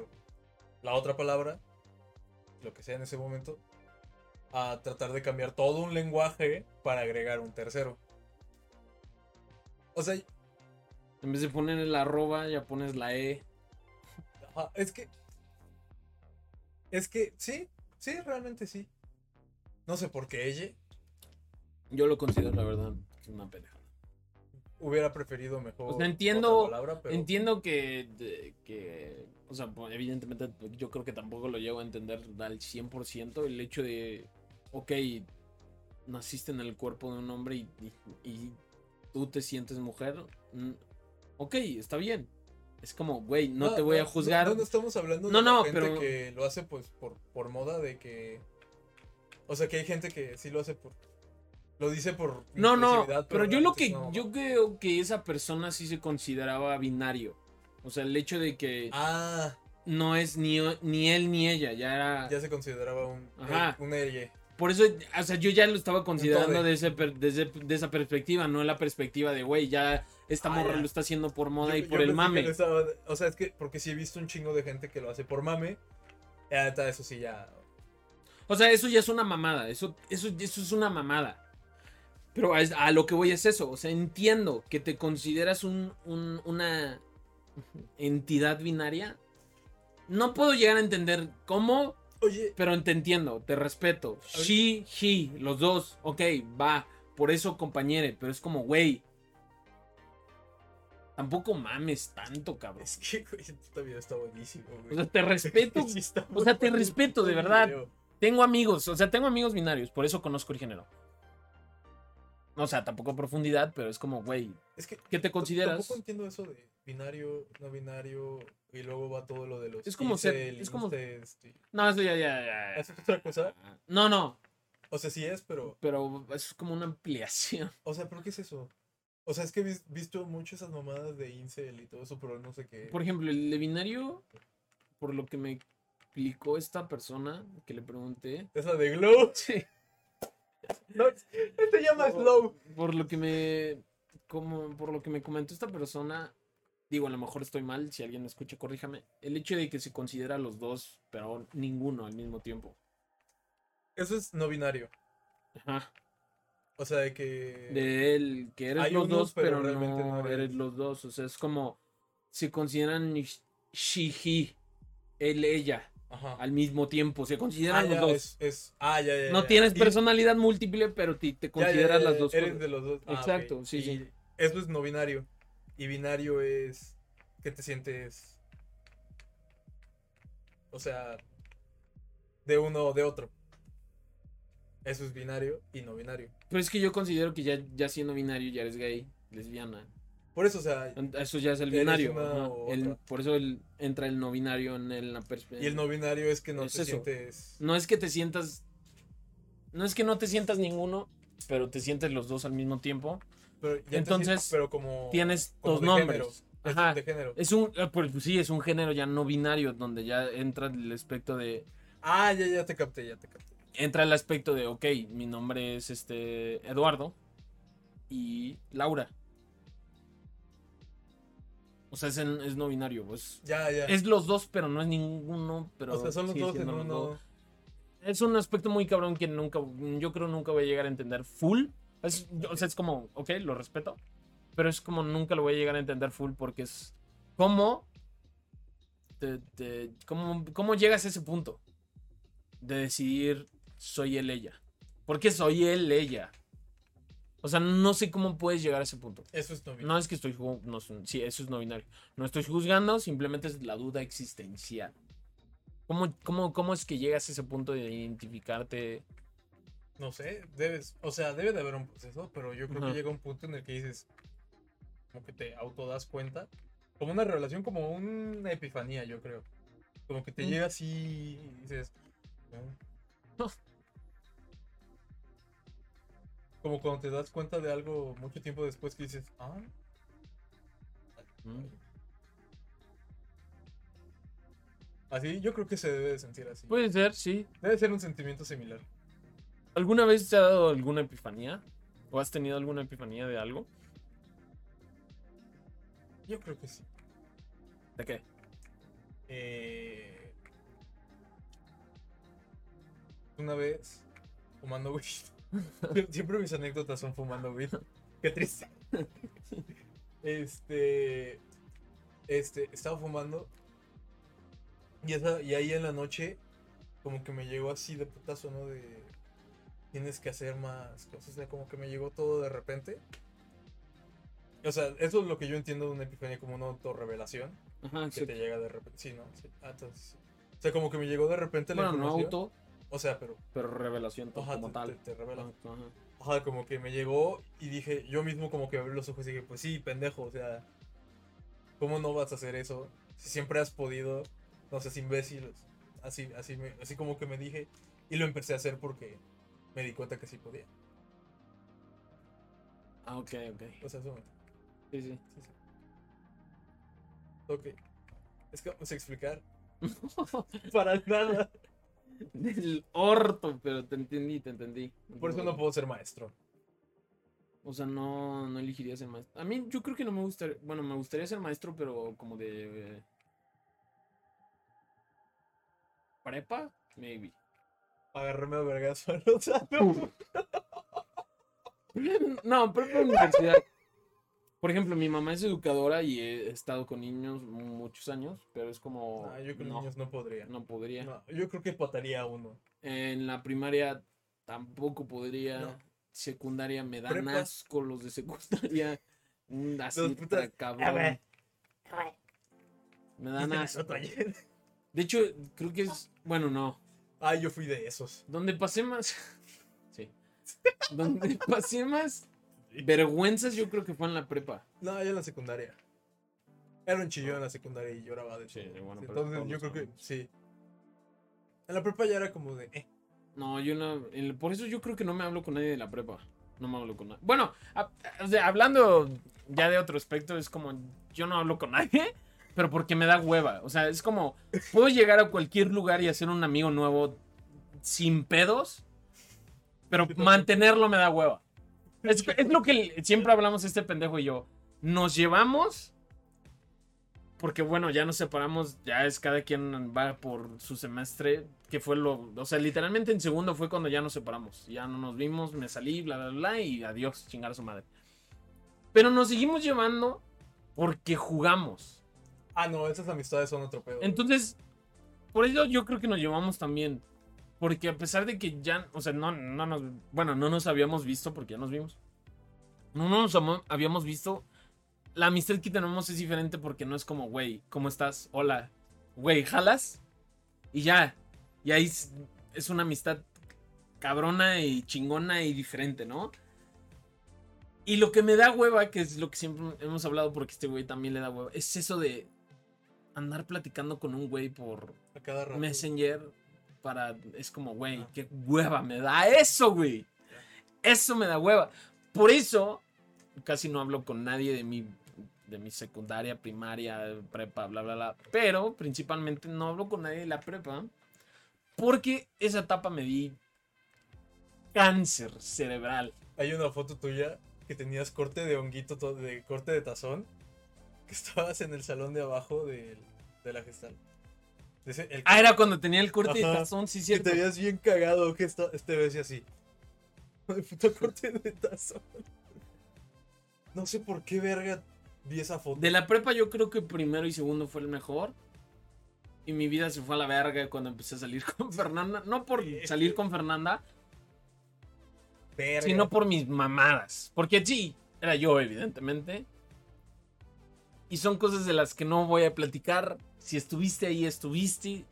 la otra palabra, lo que sea en ese momento, a tratar de cambiar todo un lenguaje para agregar un tercero. O sea, En vez de poner el arroba, ya pones la E. Ajá, es que. Es que, sí, sí, realmente sí. No sé por qué ella Yo lo considero, la verdad, una pendejada. hubiera preferido mejor. O sea, entiendo- palabra, pero- Entiendo que, de- que, o sea, pues, evidentemente yo creo que tampoco lo llego a entender al 100% el hecho de, ok, naciste en el cuerpo de un hombre y, y- y tú te sientes mujer, mm, ok, está bien. Es como, güey, no, te voy a juzgar. No, no estamos hablando No, de la no, gente pero- que lo hace pues por, por moda de que. O sea, que hay gente que sí lo hace por. Lo dice por. No, no, pero yo lo que, yo creo que esa persona sí se consideraba binario. O sea, el hecho de que Ah, no es ni, ni él ni ella, ya era... ya se consideraba un. Ajá. eh, un ella. Por eso, o sea, yo ya lo estaba considerando Todo de- de, ese per- desde- de esa perspectiva, no la perspectiva de, güey, ya esta Ah, morra lo está haciendo por moda Yo- y por el mame. estaba- o sea, es que porque sí he visto un chingo de gente que lo hace por mame. Ahorita eso sí ya. O sea, eso ya es una mamada, eso, eso, eso es una mamada. Pero a, a lo que voy es eso, o sea, entiendo que te consideras un, un- una entidad binaria. No puedo llegar a entender cómo, Oye, pero te entiendo, te respeto. Ver. She, he, los dos, ok, va, por eso compañere, pero es como, güey. Tampoco mames tanto, cabrón. es que, güey, esta video está buenísimo, güey. O sea, te respeto. Sí o sea, te respeto, de verdad. Tengo amigos, o sea, tengo amigos binarios, por eso conozco el género. O sea, tampoco profundidad, pero es como, güey, Es que ¿qué te consideras? Tampoco entiendo eso de binario, no binario, y luego va todo lo de los. Es como ser- incel, es como- incest y- No, eso ya, ya, ya. ¿Es otra cosa? No, no, O sea, sí es, pero. pero es como una ampliación. O sea, ¿pero qué es eso? O sea, es que he vis- visto mucho esas mamadas de incel y todo eso, pero no sé qué. Por ejemplo, el de binario, por lo que me explicó esta persona que le pregunté. Esa de Glow. Sí. No, este llama Por- Slow. Por lo que me. Como, por lo que me comentó esta persona. Digo, a lo mejor estoy mal. Si alguien me escucha, corríjame. El hecho de que se considera los dos, pero ninguno al mismo tiempo. Eso es no binario. Ajá. O sea, de que. De él, que eres Hay los unos, dos, pero pero, realmente no, no eres los dos. O sea, es como. Se consideran sh- she, he, él, ella, Al mismo tiempo. Se Ah, consideran ya, los dos. es, es- Ah, ya, ya. no tienes Y- personalidad múltiple, pero te ya, consideras las dos Eres cosas. de los dos. Ah. Exacto, sí, Y sí. Eso es no binario. Y binario es que te sientes. O sea, de uno o de otro. Eso es binario y no binario. Pero es que yo considero que ya, ya siendo binario ya eres gay, lesbiana. Por eso, o sea, Eso ya es el binario. ajá. El- por eso el- entra el no binario en el- la perspectiva. y el no binario es que no Es te eso. sientes. No es que te sientas. No es que no te sientas ninguno, pero te sientes los dos al mismo tiempo. Pero ya Entonces, sientes- pero como. Tienes como dos nombres. género. Ajá. De género. Es un. ah, Pues sí, es un género ya no binario, donde ya entra el aspecto de. Ah, ya, ya te capté, ya te capté. Entra el aspecto de, ok, mi nombre es este. Eduardo. Y Laura. O sea, es, en- es no binario. Es, Ya, ya. es los dos, pero no es ninguno. Pero o sea, son los dos en uno. dos. Es un aspecto muy cabrón que nunca, yo creo nunca voy a llegar a entender full. Es- o sea, es como, ok, lo respeto, pero es como nunca lo voy a llegar a entender full porque es como, te- te- cómo, cómo llegas a ese punto de decidir soy él ella. Porque soy él, ella. O sea, no sé cómo puedes llegar a ese punto. Eso es no No es que estoy. No, sí, eso es no binario. No estoy juzgando, simplemente es la duda existencial. ¿Cómo, cómo, cómo es que llegas a ese punto de identificarte? No sé, debes, o sea, debe de haber un proceso, pero yo creo que llega un punto en el que dices, como que te autodas cuenta, como una revelación, como una epifanía, yo creo. Como que te Mm. llega así y dices, "Ah". No. Como cuando te das cuenta de algo mucho tiempo después que dices, ah, Mm. así, yo creo que se debe de sentir así. Puede ser, sí. Debe ser un sentimiento similar. ¿Alguna vez te ha dado alguna epifanía? ¿O has tenido alguna epifanía de algo? Yo creo que sí. ¿De qué? Eh, una vez fumando weed. Sie- Siempre mis anécdotas son fumando weed. Qué triste. Este. Este, estaba fumando. Y, esa- y ahí en la noche, como que me llegó así de putazo, ¿no? De. Tienes que hacer más cosas. O sea, como que me llegó todo de repente. O sea, eso es lo que yo entiendo de una epifanía como una autorrevelación Ajá, que sí. te llega de repente. Sí, ¿no? Sí. Ah, entonces. O sea, como que me llegó de repente la Bueno, no información. auto, O sea, pero. pero revelación Ajá, como te, tal. te- te revela. Ajá. Ajá, como que me llegó y dije, yo mismo como que abrí los ojos y dije, pues sí, pendejo, o sea, ¿cómo no vas a hacer eso? Si siempre has podido, no seas imbécil. Así, así, me- así como que me dije y lo empecé a hacer porque me di cuenta que sí podía. Ah, ok, ok. O sea, eso Sí, sí. sí, sí. Ok. Es que vamos a explicar. Para nada. Del orto, pero te entendí, te entendí. Por eso no puedo ser maestro. O sea, no, no elegiría ser maestro. A mí yo creo que no me gustaría, bueno, me gustaría ser maestro, pero como de... eh, ¿Prepa? Maybe. Agarrarme a vergas a Lozano. No, prepa universidad. Por ejemplo, mi mamá es educadora y he estado con niños muchos años, pero es como... Ah, yo con no, niños no podría. no podría. No, yo creo que pataría a uno. En la primaria tampoco podría. No. Secundaria me dan Prepa. asco los de secundaria. Mm, Así putas- cabrón. A ver. Me dan asco. De hecho, creo que es. Bueno, no. Ah, yo fui de esos. Donde pasé más. Sí. Donde pasé más vergüenzas, yo creo que fue en la prepa. No, yo en la secundaria. Era un chillón en la secundaria y lloraba de Sí, bueno, Entonces yo creo que sí. En la prepa ya era como de, eh, No, yo no. el- Por eso yo creo que no me hablo con nadie de la prepa. No me hablo con nadie. Bueno, a- o sea, hablando ya de otro aspecto, es como. Yo no hablo con nadie, pero porque me da hueva. O sea, es como. Puedo llegar a cualquier lugar y hacer un amigo nuevo sin pedos, pero mantenerlo me da hueva. Es, es lo que siempre hablamos este pendejo y yo. Nos llevamos. Porque bueno, ya nos separamos, ya es cada quien va por su semestre, que fue lo, o sea, literalmente en segundo fue cuando ya nos separamos, ya no nos vimos, me salí, bla, bla, bla, y adiós, chingar a su madre. Pero nos seguimos llevando porque jugamos. ah, no, esas amistades son otro pedo. Entonces, por eso yo creo que nos llevamos también. Porque a pesar de que ya, o sea, no, no nos, bueno, no nos habíamos visto porque ya nos vimos. No nos amo- habíamos visto. La amistad que tenemos es diferente porque no es como, güey, ¿cómo estás? Hola. Güey, jalas. Y ya. Y ahí es, es una amistad cabrona y chingona y diferente, ¿no? Y lo que me da hueva, que es lo que siempre hemos hablado porque este güey también le da hueva, es eso de andar platicando con un güey por A cada rato. Messenger para... Es como, güey, qué hueva me da eso, güey. Eso me da hueva. Por eso casi no hablo con nadie de mi, de mi secundaria, primaria, prepa, bla, bla, bla. Pero principalmente no hablo con nadie de la prepa porque esa etapa me di cáncer cerebral. Hay una foto tuya que tenías corte de honguito, to- de corte de tazón, que estabas en el salón de abajo del- de la gestal. El Ah, era cuando tenía el corte de Ajá. tazón, sí, que cierto. te veías bien cagado, que esta, este ves así. El puto corte de tazón. No sé por qué verga vi esa foto. De la prepa yo creo que primero y segundo fue el mejor. Y mi vida se fue a la verga cuando empecé a salir con Fernanda. No por salir con Fernanda. Verga. sino por mis mamadas. Porque sí, era yo, evidentemente. Y son cosas de las que no voy a platicar. Si estuviste ahí, estuviste.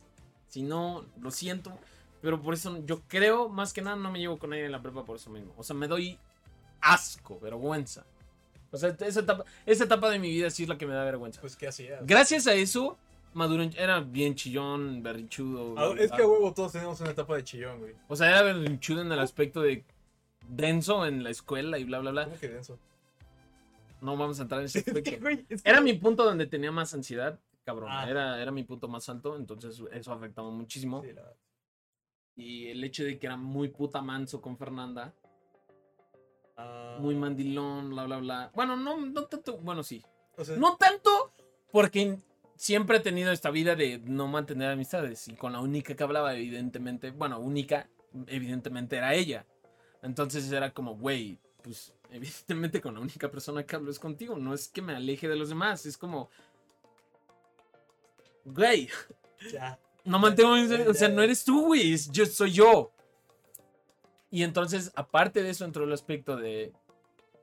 Si no, lo siento. Pero por eso yo creo, más que nada, no me llevo con nadie en la prepa por eso mismo. O sea, me doy asco, vergüenza. O sea, esa etapa, esa etapa de mi vida sí es la que me da vergüenza. Pues, ¿qué hacías? Gracias a eso, maduro, era bien chillón, berrinchudo. Ah, es que a huevo todos tenemos una etapa de chillón, güey. O sea, era berrinchudo en el aspecto de denso en la escuela y bla, bla, bla. ¿Cómo que denso? No vamos a entrar en ese Era mi punto donde tenía más ansiedad, cabrón. Ah. Era, era mi punto más alto, entonces eso afectaba muchísimo. Sí, la verdad. Y el hecho de que era muy puta manso con Fernanda, Ah, muy mandilón, bla, bla, bla. Bueno, no, no tanto, bueno, sí. O sea, No tanto porque siempre he tenido esta vida de no mantener amistades. Y con la única que hablaba, evidentemente, bueno, única, evidentemente era ella. Entonces era como, güey, pues evidentemente con la única persona que hablo es contigo. No es que me aleje de los demás, es como, güey, ya. no mantengo, o sea, no eres tú, güey, yo soy yo. Y entonces, aparte de eso, entró el aspecto de,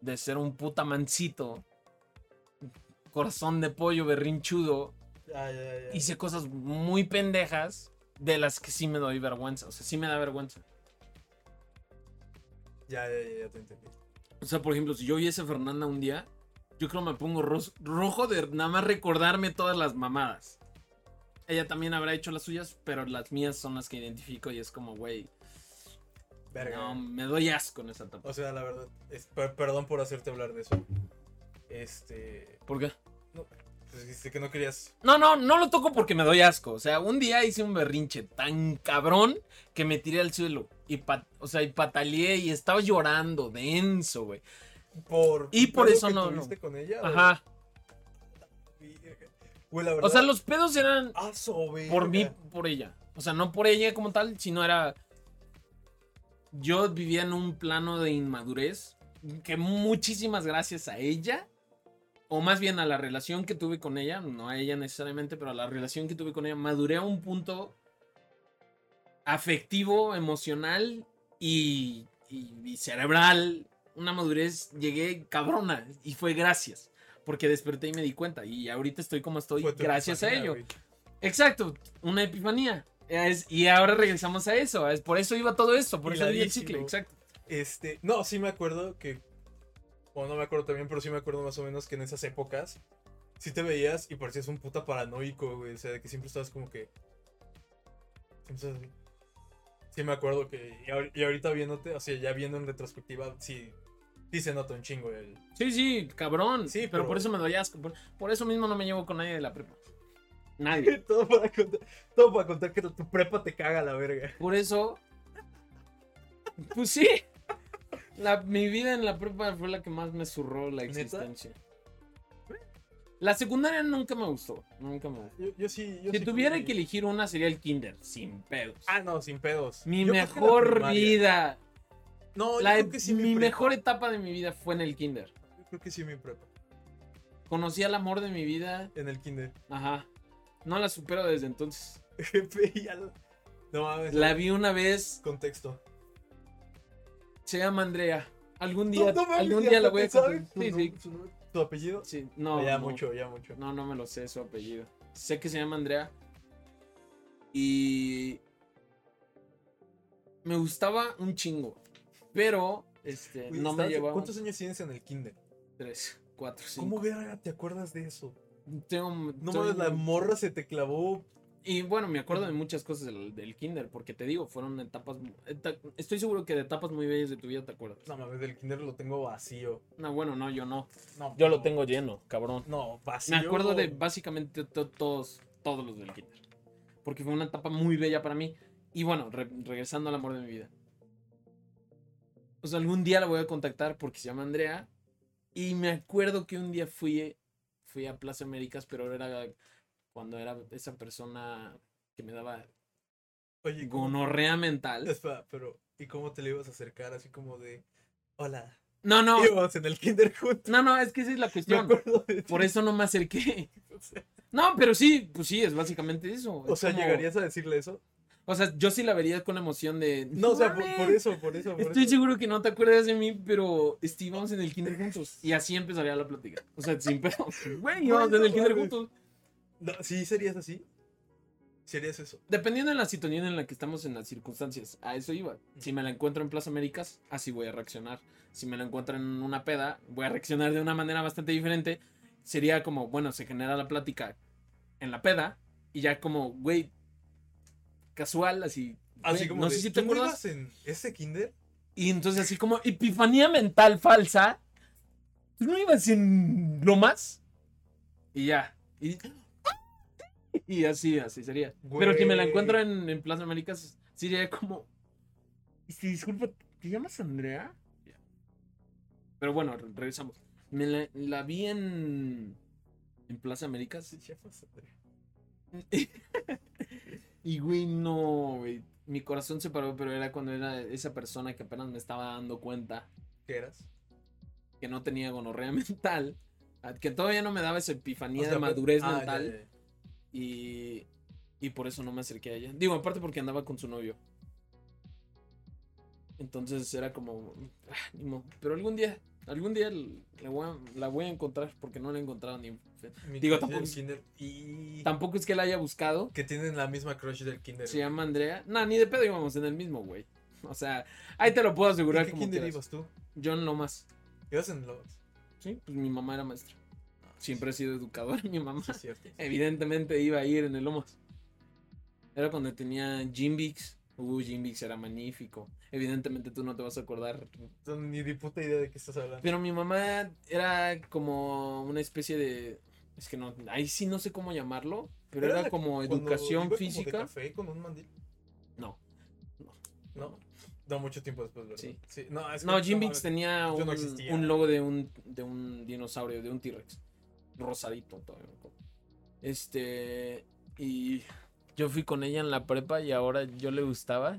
de ser un puta mancito, corazón de pollo, berrinchudo, Ya, ya, ya. hice cosas muy pendejas de las que sí me doy vergüenza, o sea, sí me da vergüenza. Ya, ya, ya, ya te entendí. O sea, por ejemplo, si yo viese a Fernanda un día, yo creo me pongo rojo de nada más recordarme todas las mamadas. Ella también habrá hecho las suyas, pero las mías son las que identifico y es como, güey, Verga. no, me doy asco en esa etapa. O sea, la verdad, es- per- perdón por hacerte hablar de eso. Este. ¿Por qué? Pues dijiste que no querías. No, no, no lo toco porque me doy asco. O sea, un día hice un berrinche tan cabrón que me tiré al suelo. Y, o sea, y pataleé y estaba llorando, denso, güey. Por. Y por eso que no, tuviste con ella? Ajá. Güey, la verdad. O sea, los pedos eran por mí, verga. por ella. O sea, no por ella como tal, sino era. Yo vivía en un plano de inmadurez que muchísimas gracias a ella, o más bien a la relación que tuve con ella, no a ella necesariamente, pero a la relación que tuve con ella, maduré a un punto afectivo, emocional y, y- y cerebral. Una madurez, llegué cabrona y fue gracias. Porque desperté y me di cuenta. Y ahorita estoy como estoy Fue gracias a ello. güey. Exacto, una epifanía. Es- y ahora regresamos a eso. Es, por eso iba todo esto, por eso el ciclo. Exacto. Este. No, sí me acuerdo que. Bueno, no me acuerdo también, pero sí me acuerdo más o menos que en esas épocas. Sí te veías y parecías un puta paranoico, güey. O sea, de que siempre estabas como que. siempre estabas. Sí me acuerdo que. Y, ahor- y ahorita viéndote, o sea, ya viendo en retrospectiva, sí. Sí se nota un chingo el. Sí, sí, cabrón. Sí, pero, pero- por eso me doy asco. Por, por eso mismo no me llevo con nadie de la prepa. Nadie. todo, para contar, todo para contar que tu prepa te caga la verga. Por eso. Pues sí. La- mi vida en la prepa fue la que más me zurró la ¿Neta? La secundaria nunca me gustó. Nunca me gustó. Yo, yo sí. Yo Si sí tuviera que elegir una sería el kinder, sin pedos. Ah, no, sin pedos. mi Yo mejor vida. No, yo La- creo que sí mi prepa. mejor etapa de mi vida fue en el kinder. Yo creo que sí mi prepa. Conocí al amor de mi vida. En el kinder. Ajá. No la supero desde entonces. No mames. La vi una vez. Contexto. Se llama Andrea. Algún día, No, no mames, algún día la voy a su Sí, sí, ¿Tu apellido? sí. No, ya no. mucho, ya mucho. No, no me lo sé su apellido. Sé que se llama Andrea. Y. Me gustaba un chingo. Pero, este, no me llevaba. ¿Cuántos años tienes en el kinder? Tres, cuatro, cinco. ¿Cómo verga te acuerdas de eso? Tengo, No tengo- mames, la morra se te clavó. Y bueno, me acuerdo de muchas cosas del, del kinder, porque te digo, fueron etapas. eta- estoy seguro que de etapas muy bellas de tu vida te acuerdas. No mames, del kinder lo tengo vacío. No, bueno, no, yo no. No, Yo lo tengo lleno, cabrón. No, vacío. Me acuerdo de básicamente to- todos, todos los del kinder. Porque fue una etapa muy bella para mí. Y bueno, re- regresando al amor de mi vida. O sea, algún día la voy a contactar porque se llama Andrea. Y me acuerdo que un día fui, fui a Plaza Américas, pero era cuando era esa persona que me daba Oye, ¿cómo- gonorrea mental. Espera, pero ¿y cómo te le ibas a acercar? Así como de. Hola. No, no, Íbamos en el kinder juntos. no, no, es que esa es la cuestión. Por eso no me acerqué. O sea, No, pero sí, pues sí, es básicamente eso. O sea, como- ¿llegarías a decirle eso? O sea, yo sí la vería con emoción de. No, o sea, por, "Mames, por eso, por eso. Por Estoy eso. seguro que no te acuerdas de mí, pero estábamos en el kinder juntos. Y así empezaría la plática. O sea, sin pedo. Güey, íbamos en el kinder juntos. No, ¿Sí serías así? ¿Serías eso? Dependiendo de la situación en la que estamos en las circunstancias, a eso iba. Si me la encuentro en Plaza Américas, así voy a reaccionar. Si me la encuentro en una peda, voy a reaccionar de una manera bastante diferente. Sería como, bueno, se genera la plática en la peda y ya como, güey, casual, así. Así güey, como no de, sé si te ¿tú no acuerdas. en ese kinder? Y entonces así como epifanía mental falsa. ¿Tú no ibas en lo más? Y ya. Y, y así, así sería. Pero si me la encuentro en, en Plaza Américas, sería como... Este, disculpa, ¿te llamas Andrea? Ya. Pero bueno, re- regresamos. Me la, la vi en... En Plaza Américas. Sí, pasa, güey. Y güey, no, güey. Mi corazón se paró, pero era cuando era esa persona que apenas me estaba dando cuenta ¿Qué eras? que no tenía gonorrea mental, que todavía no me daba esa epifanía O sea, de pues- madurez ah, ya, mental ya, ya. Y y por eso no me acerqué a ella. Digo, aparte porque andaba con su novio. Entonces era como, ah, ni modo. pero algún día, algún día la voy, a, la voy a encontrar porque no la he encontrado ni. Mi Digo, tampoco kinder y Tampoco es que la haya buscado. que tienen la misma crush del kinder. Se llama Andrea. No, ni de pedo íbamos en el mismo, güey. O sea, ahí te lo puedo ¿En asegurar qué como kinder quieras. ibas tú? Yo no más. ¿Ibas en los? Sí, pues mi mamá era maestra. Siempre he sido educador, mi mamá. Sí. Evidentemente iba a ir en el Lomas. Era cuando tenía Jimbix. Uh, Jimbix era magnífico. Evidentemente tú no te vas a acordar. No, Ni de puta idea de qué estás hablando. Pero mi mamá era como una especie de. Es que no, ahí sí no sé cómo llamarlo. Pero era como educación iba como de física. café con un mandil? No. No. No, mucho tiempo después, ¿verdad? Sí. No, es que- No, Jimbix mames. tenía no un logo de un, de un dinosaurio, de un T-Rex. Rosadito todavía. me acuerdo. Este. Y yo fui con ella en la prepa y ahora yo le gustaba.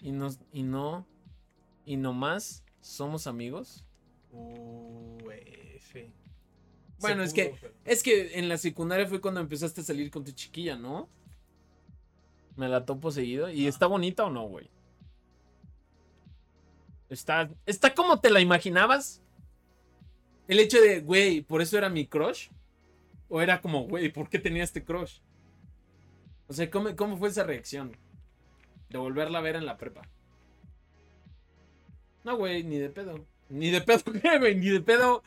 Y no. Y no. Y nomás somos amigos. Uh, F. Bueno, es que- pero- Es que en la secundaria fue cuando empezaste a salir con tu chiquilla, ¿no? Me la topo seguido. ¿Y Ah. está bonita o no, güey? Está, está como te la imaginabas. El hecho de, güey, ¿por eso era mi crush? ¿O era como, güey, ¿por qué tenía este crush? O sea, ¿cómo, cómo fue esa reacción? De volverla a ver en la prepa. No, güey, ni de pedo. Ni de pedo, ¿qué, güey? Ni de pedo.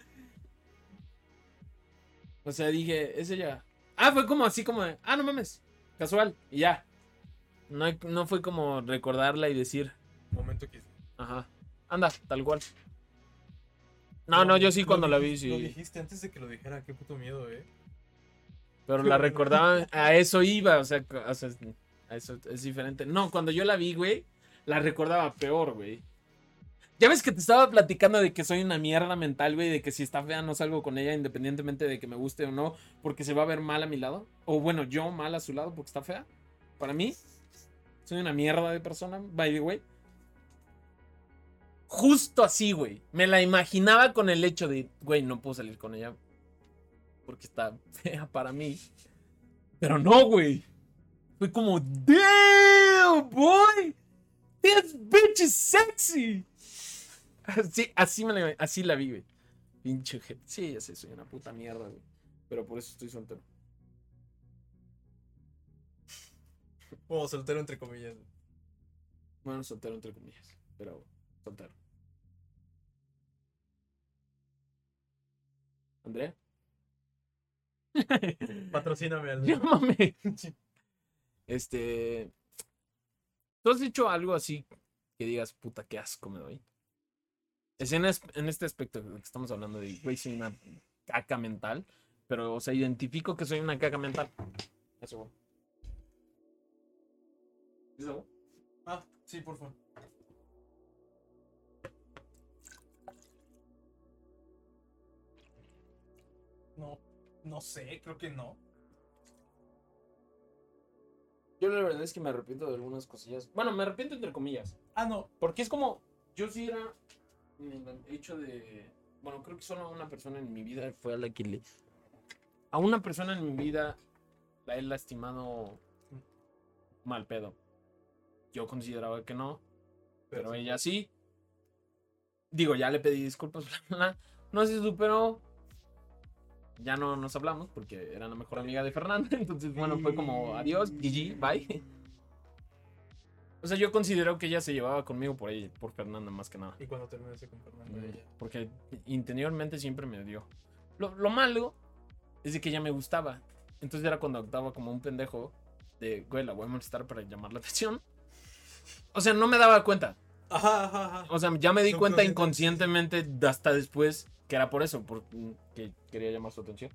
O sea, dije, es ella. Ah, fue como así como de, ah, no mames, casual, y ya. No, no fue como recordarla y decir, Momento que. ajá, anda, tal cual. No, no, yo sí Lo cuando la vi, Lo sí. dijiste antes de que lo dijera, qué puto miedo, eh. Pero la recordaba, a eso iba, o sea, o sea, a eso es diferente. No, cuando yo la vi, güey, la recordaba peor, güey. Ya ves que te estaba platicando de que soy una mierda mental, güey, de que si está fea no salgo con ella independientemente de que me guste o no, porque se va a ver mal a mi lado. O bueno, yo mal a su lado porque está fea. Para mí, soy una mierda de persona, by the way. Justo así, güey. Me la imaginaba con el hecho de, güey, no puedo salir con ella porque está fea para mí. Pero no, güey. Fue como, damn, boy. This bitch is sexy. Así, así, me la, así la vi, güey. Pinche gente. Sí, ya sé, soy una puta mierda, güey. Pero por eso estoy soltero. Como soltero entre comillas. Bueno, soltero entre comillas. Pero soltero. ¿Andrea? Patrocíname al Llámame. Este. ¿Tú has hecho algo así que digas, puta, qué asco me doy? Es en, es- en este aspecto que estamos hablando de, güey, soy una caca mental. Pero, o sea, identifico que soy una caca mental. Eso, güey. ¿Eso, güey? Ah, sí, por favor. No, no sé, creo que no. Yo la verdad es que me arrepiento de algunas cosillas. Bueno, me arrepiento entre comillas. Ah, no. Porque es como, yo sí era en el hecho de, bueno, creo que solo una persona en mi vida fue a la que le, a una persona en mi vida la he lastimado mal pedo. Yo consideraba que no, pero sí. ella sí. Digo, ya le pedí disculpas. No se superó. Ya no nos hablamos porque era la mejor amiga de Fernanda. Entonces, bueno, fue como adiós, GG, bye. O sea, yo considero que ella se llevaba conmigo por ella, por Fernanda más que nada. Y cuando terminaste con Fernanda, Mm, ella. Porque interiormente siempre me dio. Lo, lo malo es de que ella me gustaba. Entonces era cuando actuaba como un pendejo de, güey, la voy a molestar para llamar la atención. O sea, no me daba cuenta. Ajá, ajá, ajá. O sea, ya me di cuenta inconscientemente hasta después que era por eso, porque quería llamar su atención.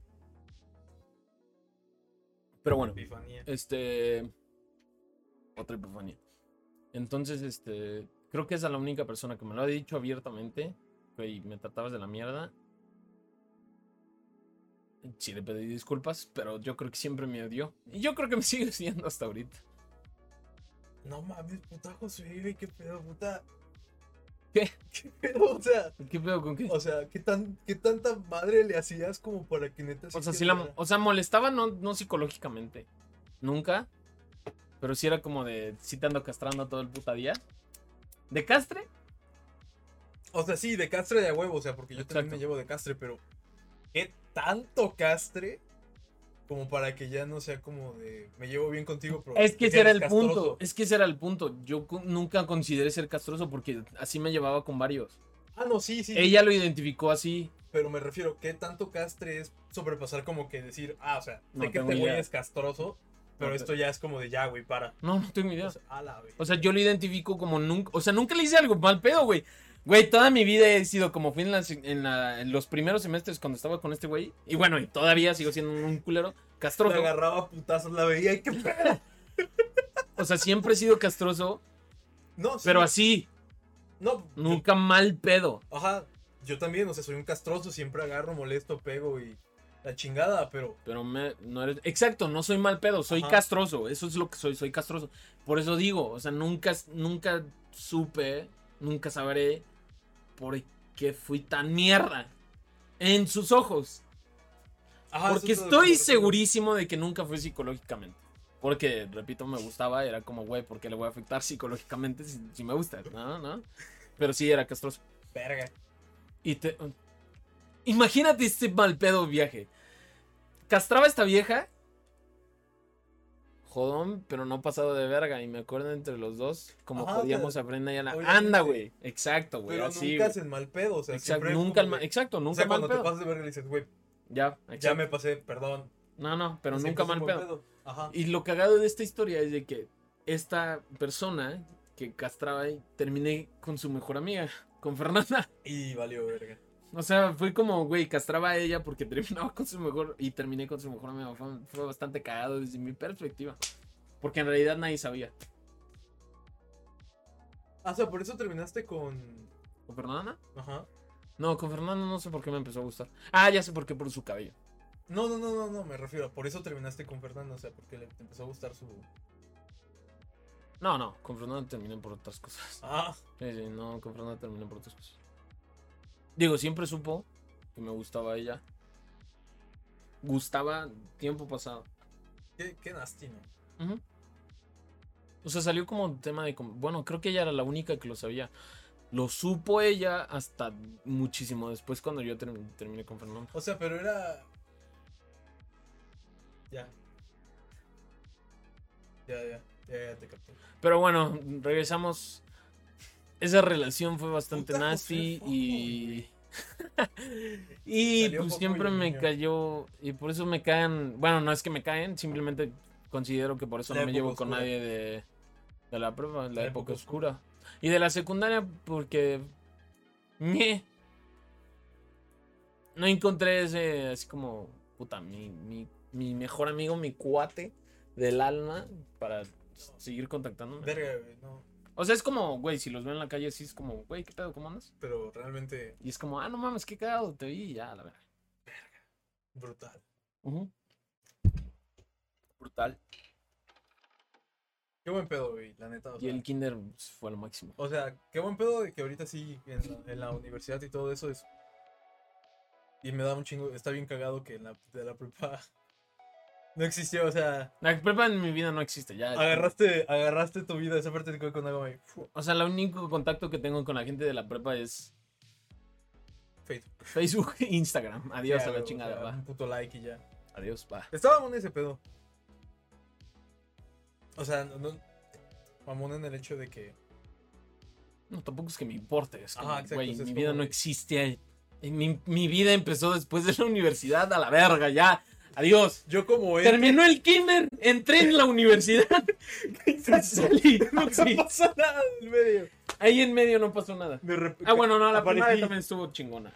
Pero bueno, Epifanía. este. Otra epifanía. Entonces, este. Creo que esa es la única persona que me lo ha dicho abiertamente. Güey, me tratabas de la mierda. Sí, le pedí disculpas, pero yo creo que siempre me odió. Y yo creo que me sigue siendo hasta ahorita. No mames, puta José, qué pedo, puta. ¿Qué? ¿Qué pedo? O sea, ¿Qué pedo con qué? o sea, ¿qué, tan, ¿qué tanta madre le hacías como para que neta O sea, sí la, o sea, molestaba no, no psicológicamente. Nunca. Pero sí era como de. Sí te ando castrando todo el puta día. ¿De castre? O sea, sí, de castre de a huevo, o sea, porque yo también me llevo de castre, pero ¿qué tanto castre? Como para que ya no sea como de me llevo bien contigo, pero Es que ese era el castroso. punto. Es que ese era el punto. Yo nunca consideré ser castroso porque así me llevaba con varios. Ah, no, sí, sí. Ella lo identificó así. Pero me refiero, ¿qué tanto castre es sobrepasar como que decir, ah, o sea, No sé que güey idea. es castroso, pero No, esto ya es como de ya, güey, para. No, no tengo idea. O sea, a la vez. O sea, yo lo identifico como nunca. O sea, nunca le hice algo mal pedo, güey. Güey, toda mi vida he sido como fui en, la- en los primeros semestres cuando estaba con este güey. Y bueno, y todavía sigo siendo un culero Me castroso. agarraba a putazos, la veía y qué pedo. O sea, siempre he sido castroso, No, sí. pero así, No, yo- nunca mal pedo. ajá, yo también, o sea, soy un castroso, siempre agarro, molesto, pego y la chingada, pero Pero me, no eres. Exacto, no soy mal pedo, soy Ajá. castroso. Eso es lo que soy, soy castroso. Por eso digo, o sea, nunca, nunca supe, nunca sabré por qué fui tan mierda. En sus ojos. ajá, Porque estoy segurísimo de que nunca fue psicológicamente. Porque, repito, me gustaba, era como, güey, ¿por qué le voy a afectar psicológicamente si, si me gusta? No, no. Pero sí era castroso. Verga. Y te. Imagínate este mal pedo viaje. Castraba a esta vieja. Jodón, pero no pasado de verga. Y me acuerdo entre los dos, como Ajá, jodíamos pero- a Brenda y a la. Anda, güey. Exacto, güey. Pero Así. nunca hacen mal pedo, o sea, Exacto, nunca, como exacto, O nunca sea, mal cuando te pasas de verga le dices, güey, Ya, ya me pasé, perdón. No, no, pero nunca mal pedo. Ajá. Y lo cagado de esta historia es de que esta persona que castraba y terminé con su mejor amiga, con Fernanda. Y valió verga. O sea, fue como, güey, castraba a ella porque terminaba con su mejor y terminé con su mejor amiga. Fue, fue bastante cagado desde mi perspectiva. Porque en realidad nadie sabía. Ah, o sea, por eso terminaste con. ¿Con Fernanda? Ajá. No, con Fernanda no sé por qué me empezó a gustar. Ah, ya sé por qué, por su cabello. No, no, no, no, no, me refiero. Por eso terminaste con Fernando, o sea, porque le te empezó a gustar su. No, no, con Fernanda terminé por otras cosas. Ah, Sí, sí, no, con Fernanda terminé por otras cosas. Digo, siempre supo que me gustaba ella. Gustaba tiempo pasado. qué, qué nasty, ¿no? O sea, salió como tema de... Bueno, creo que ella era la única que lo sabía. Lo supo ella hasta muchísimo después cuando yo term- terminé con Fernando. O sea, pero era. Ya. Ya, ya, ya, ya te capté. Pero bueno, regresamos. Esa relación fue bastante nasty y... y pues siempre me niño. cayó... Y por eso me caen... Bueno, no es que me caen, simplemente considero que por eso La no me llevo con nadie de, de la prueba, la, La época, época oscura. Y de la secundaria porque... ñe, no encontré ese así como... Puta, mi, mi, mi mejor amigo, mi cuate del alma para seguir contactándome. Verga, no. O sea, es como, güey, si los veo en la calle, así es como, güey, ¿qué pedo? ¿Cómo andas? Pero realmente Y es como, ah, no mames, qué cagado, te vi y ya, la verdad. brutal. Brutal. Qué buen pedo, güey, la neta. O Y sea, el kinder fue lo máximo. o sea, qué buen pedo de que ahorita sí, en la, en la universidad y todo eso es. Y me da un chingo, está bien cagado que en la, de la prepa No existió, o sea, La prepa en mi vida no existe, ya. agarraste, agarraste tu vida, esa parte de con algo O sea, el único contacto que tengo con la gente de la prepa es Facebook. Facebook e Instagram. Adiós a la o chingada, sea, va. Un puto like y ya. Adiós, va. Estaba mamón ese pedo. O sea, no, mamón en el hecho de que. No, tampoco es que me importe. Es como, Ajá, exacto, sea, mi vida como no existe. Mi, mi vida empezó después de la universidad a la verga, ya. Adiós. Yo como él. Terminó el kinder, entré en la universidad. salí. No Sí. pasa nada en medio. Ahí en medio no pasó nada. Ah, bueno, no, la primaria también estuvo chingona.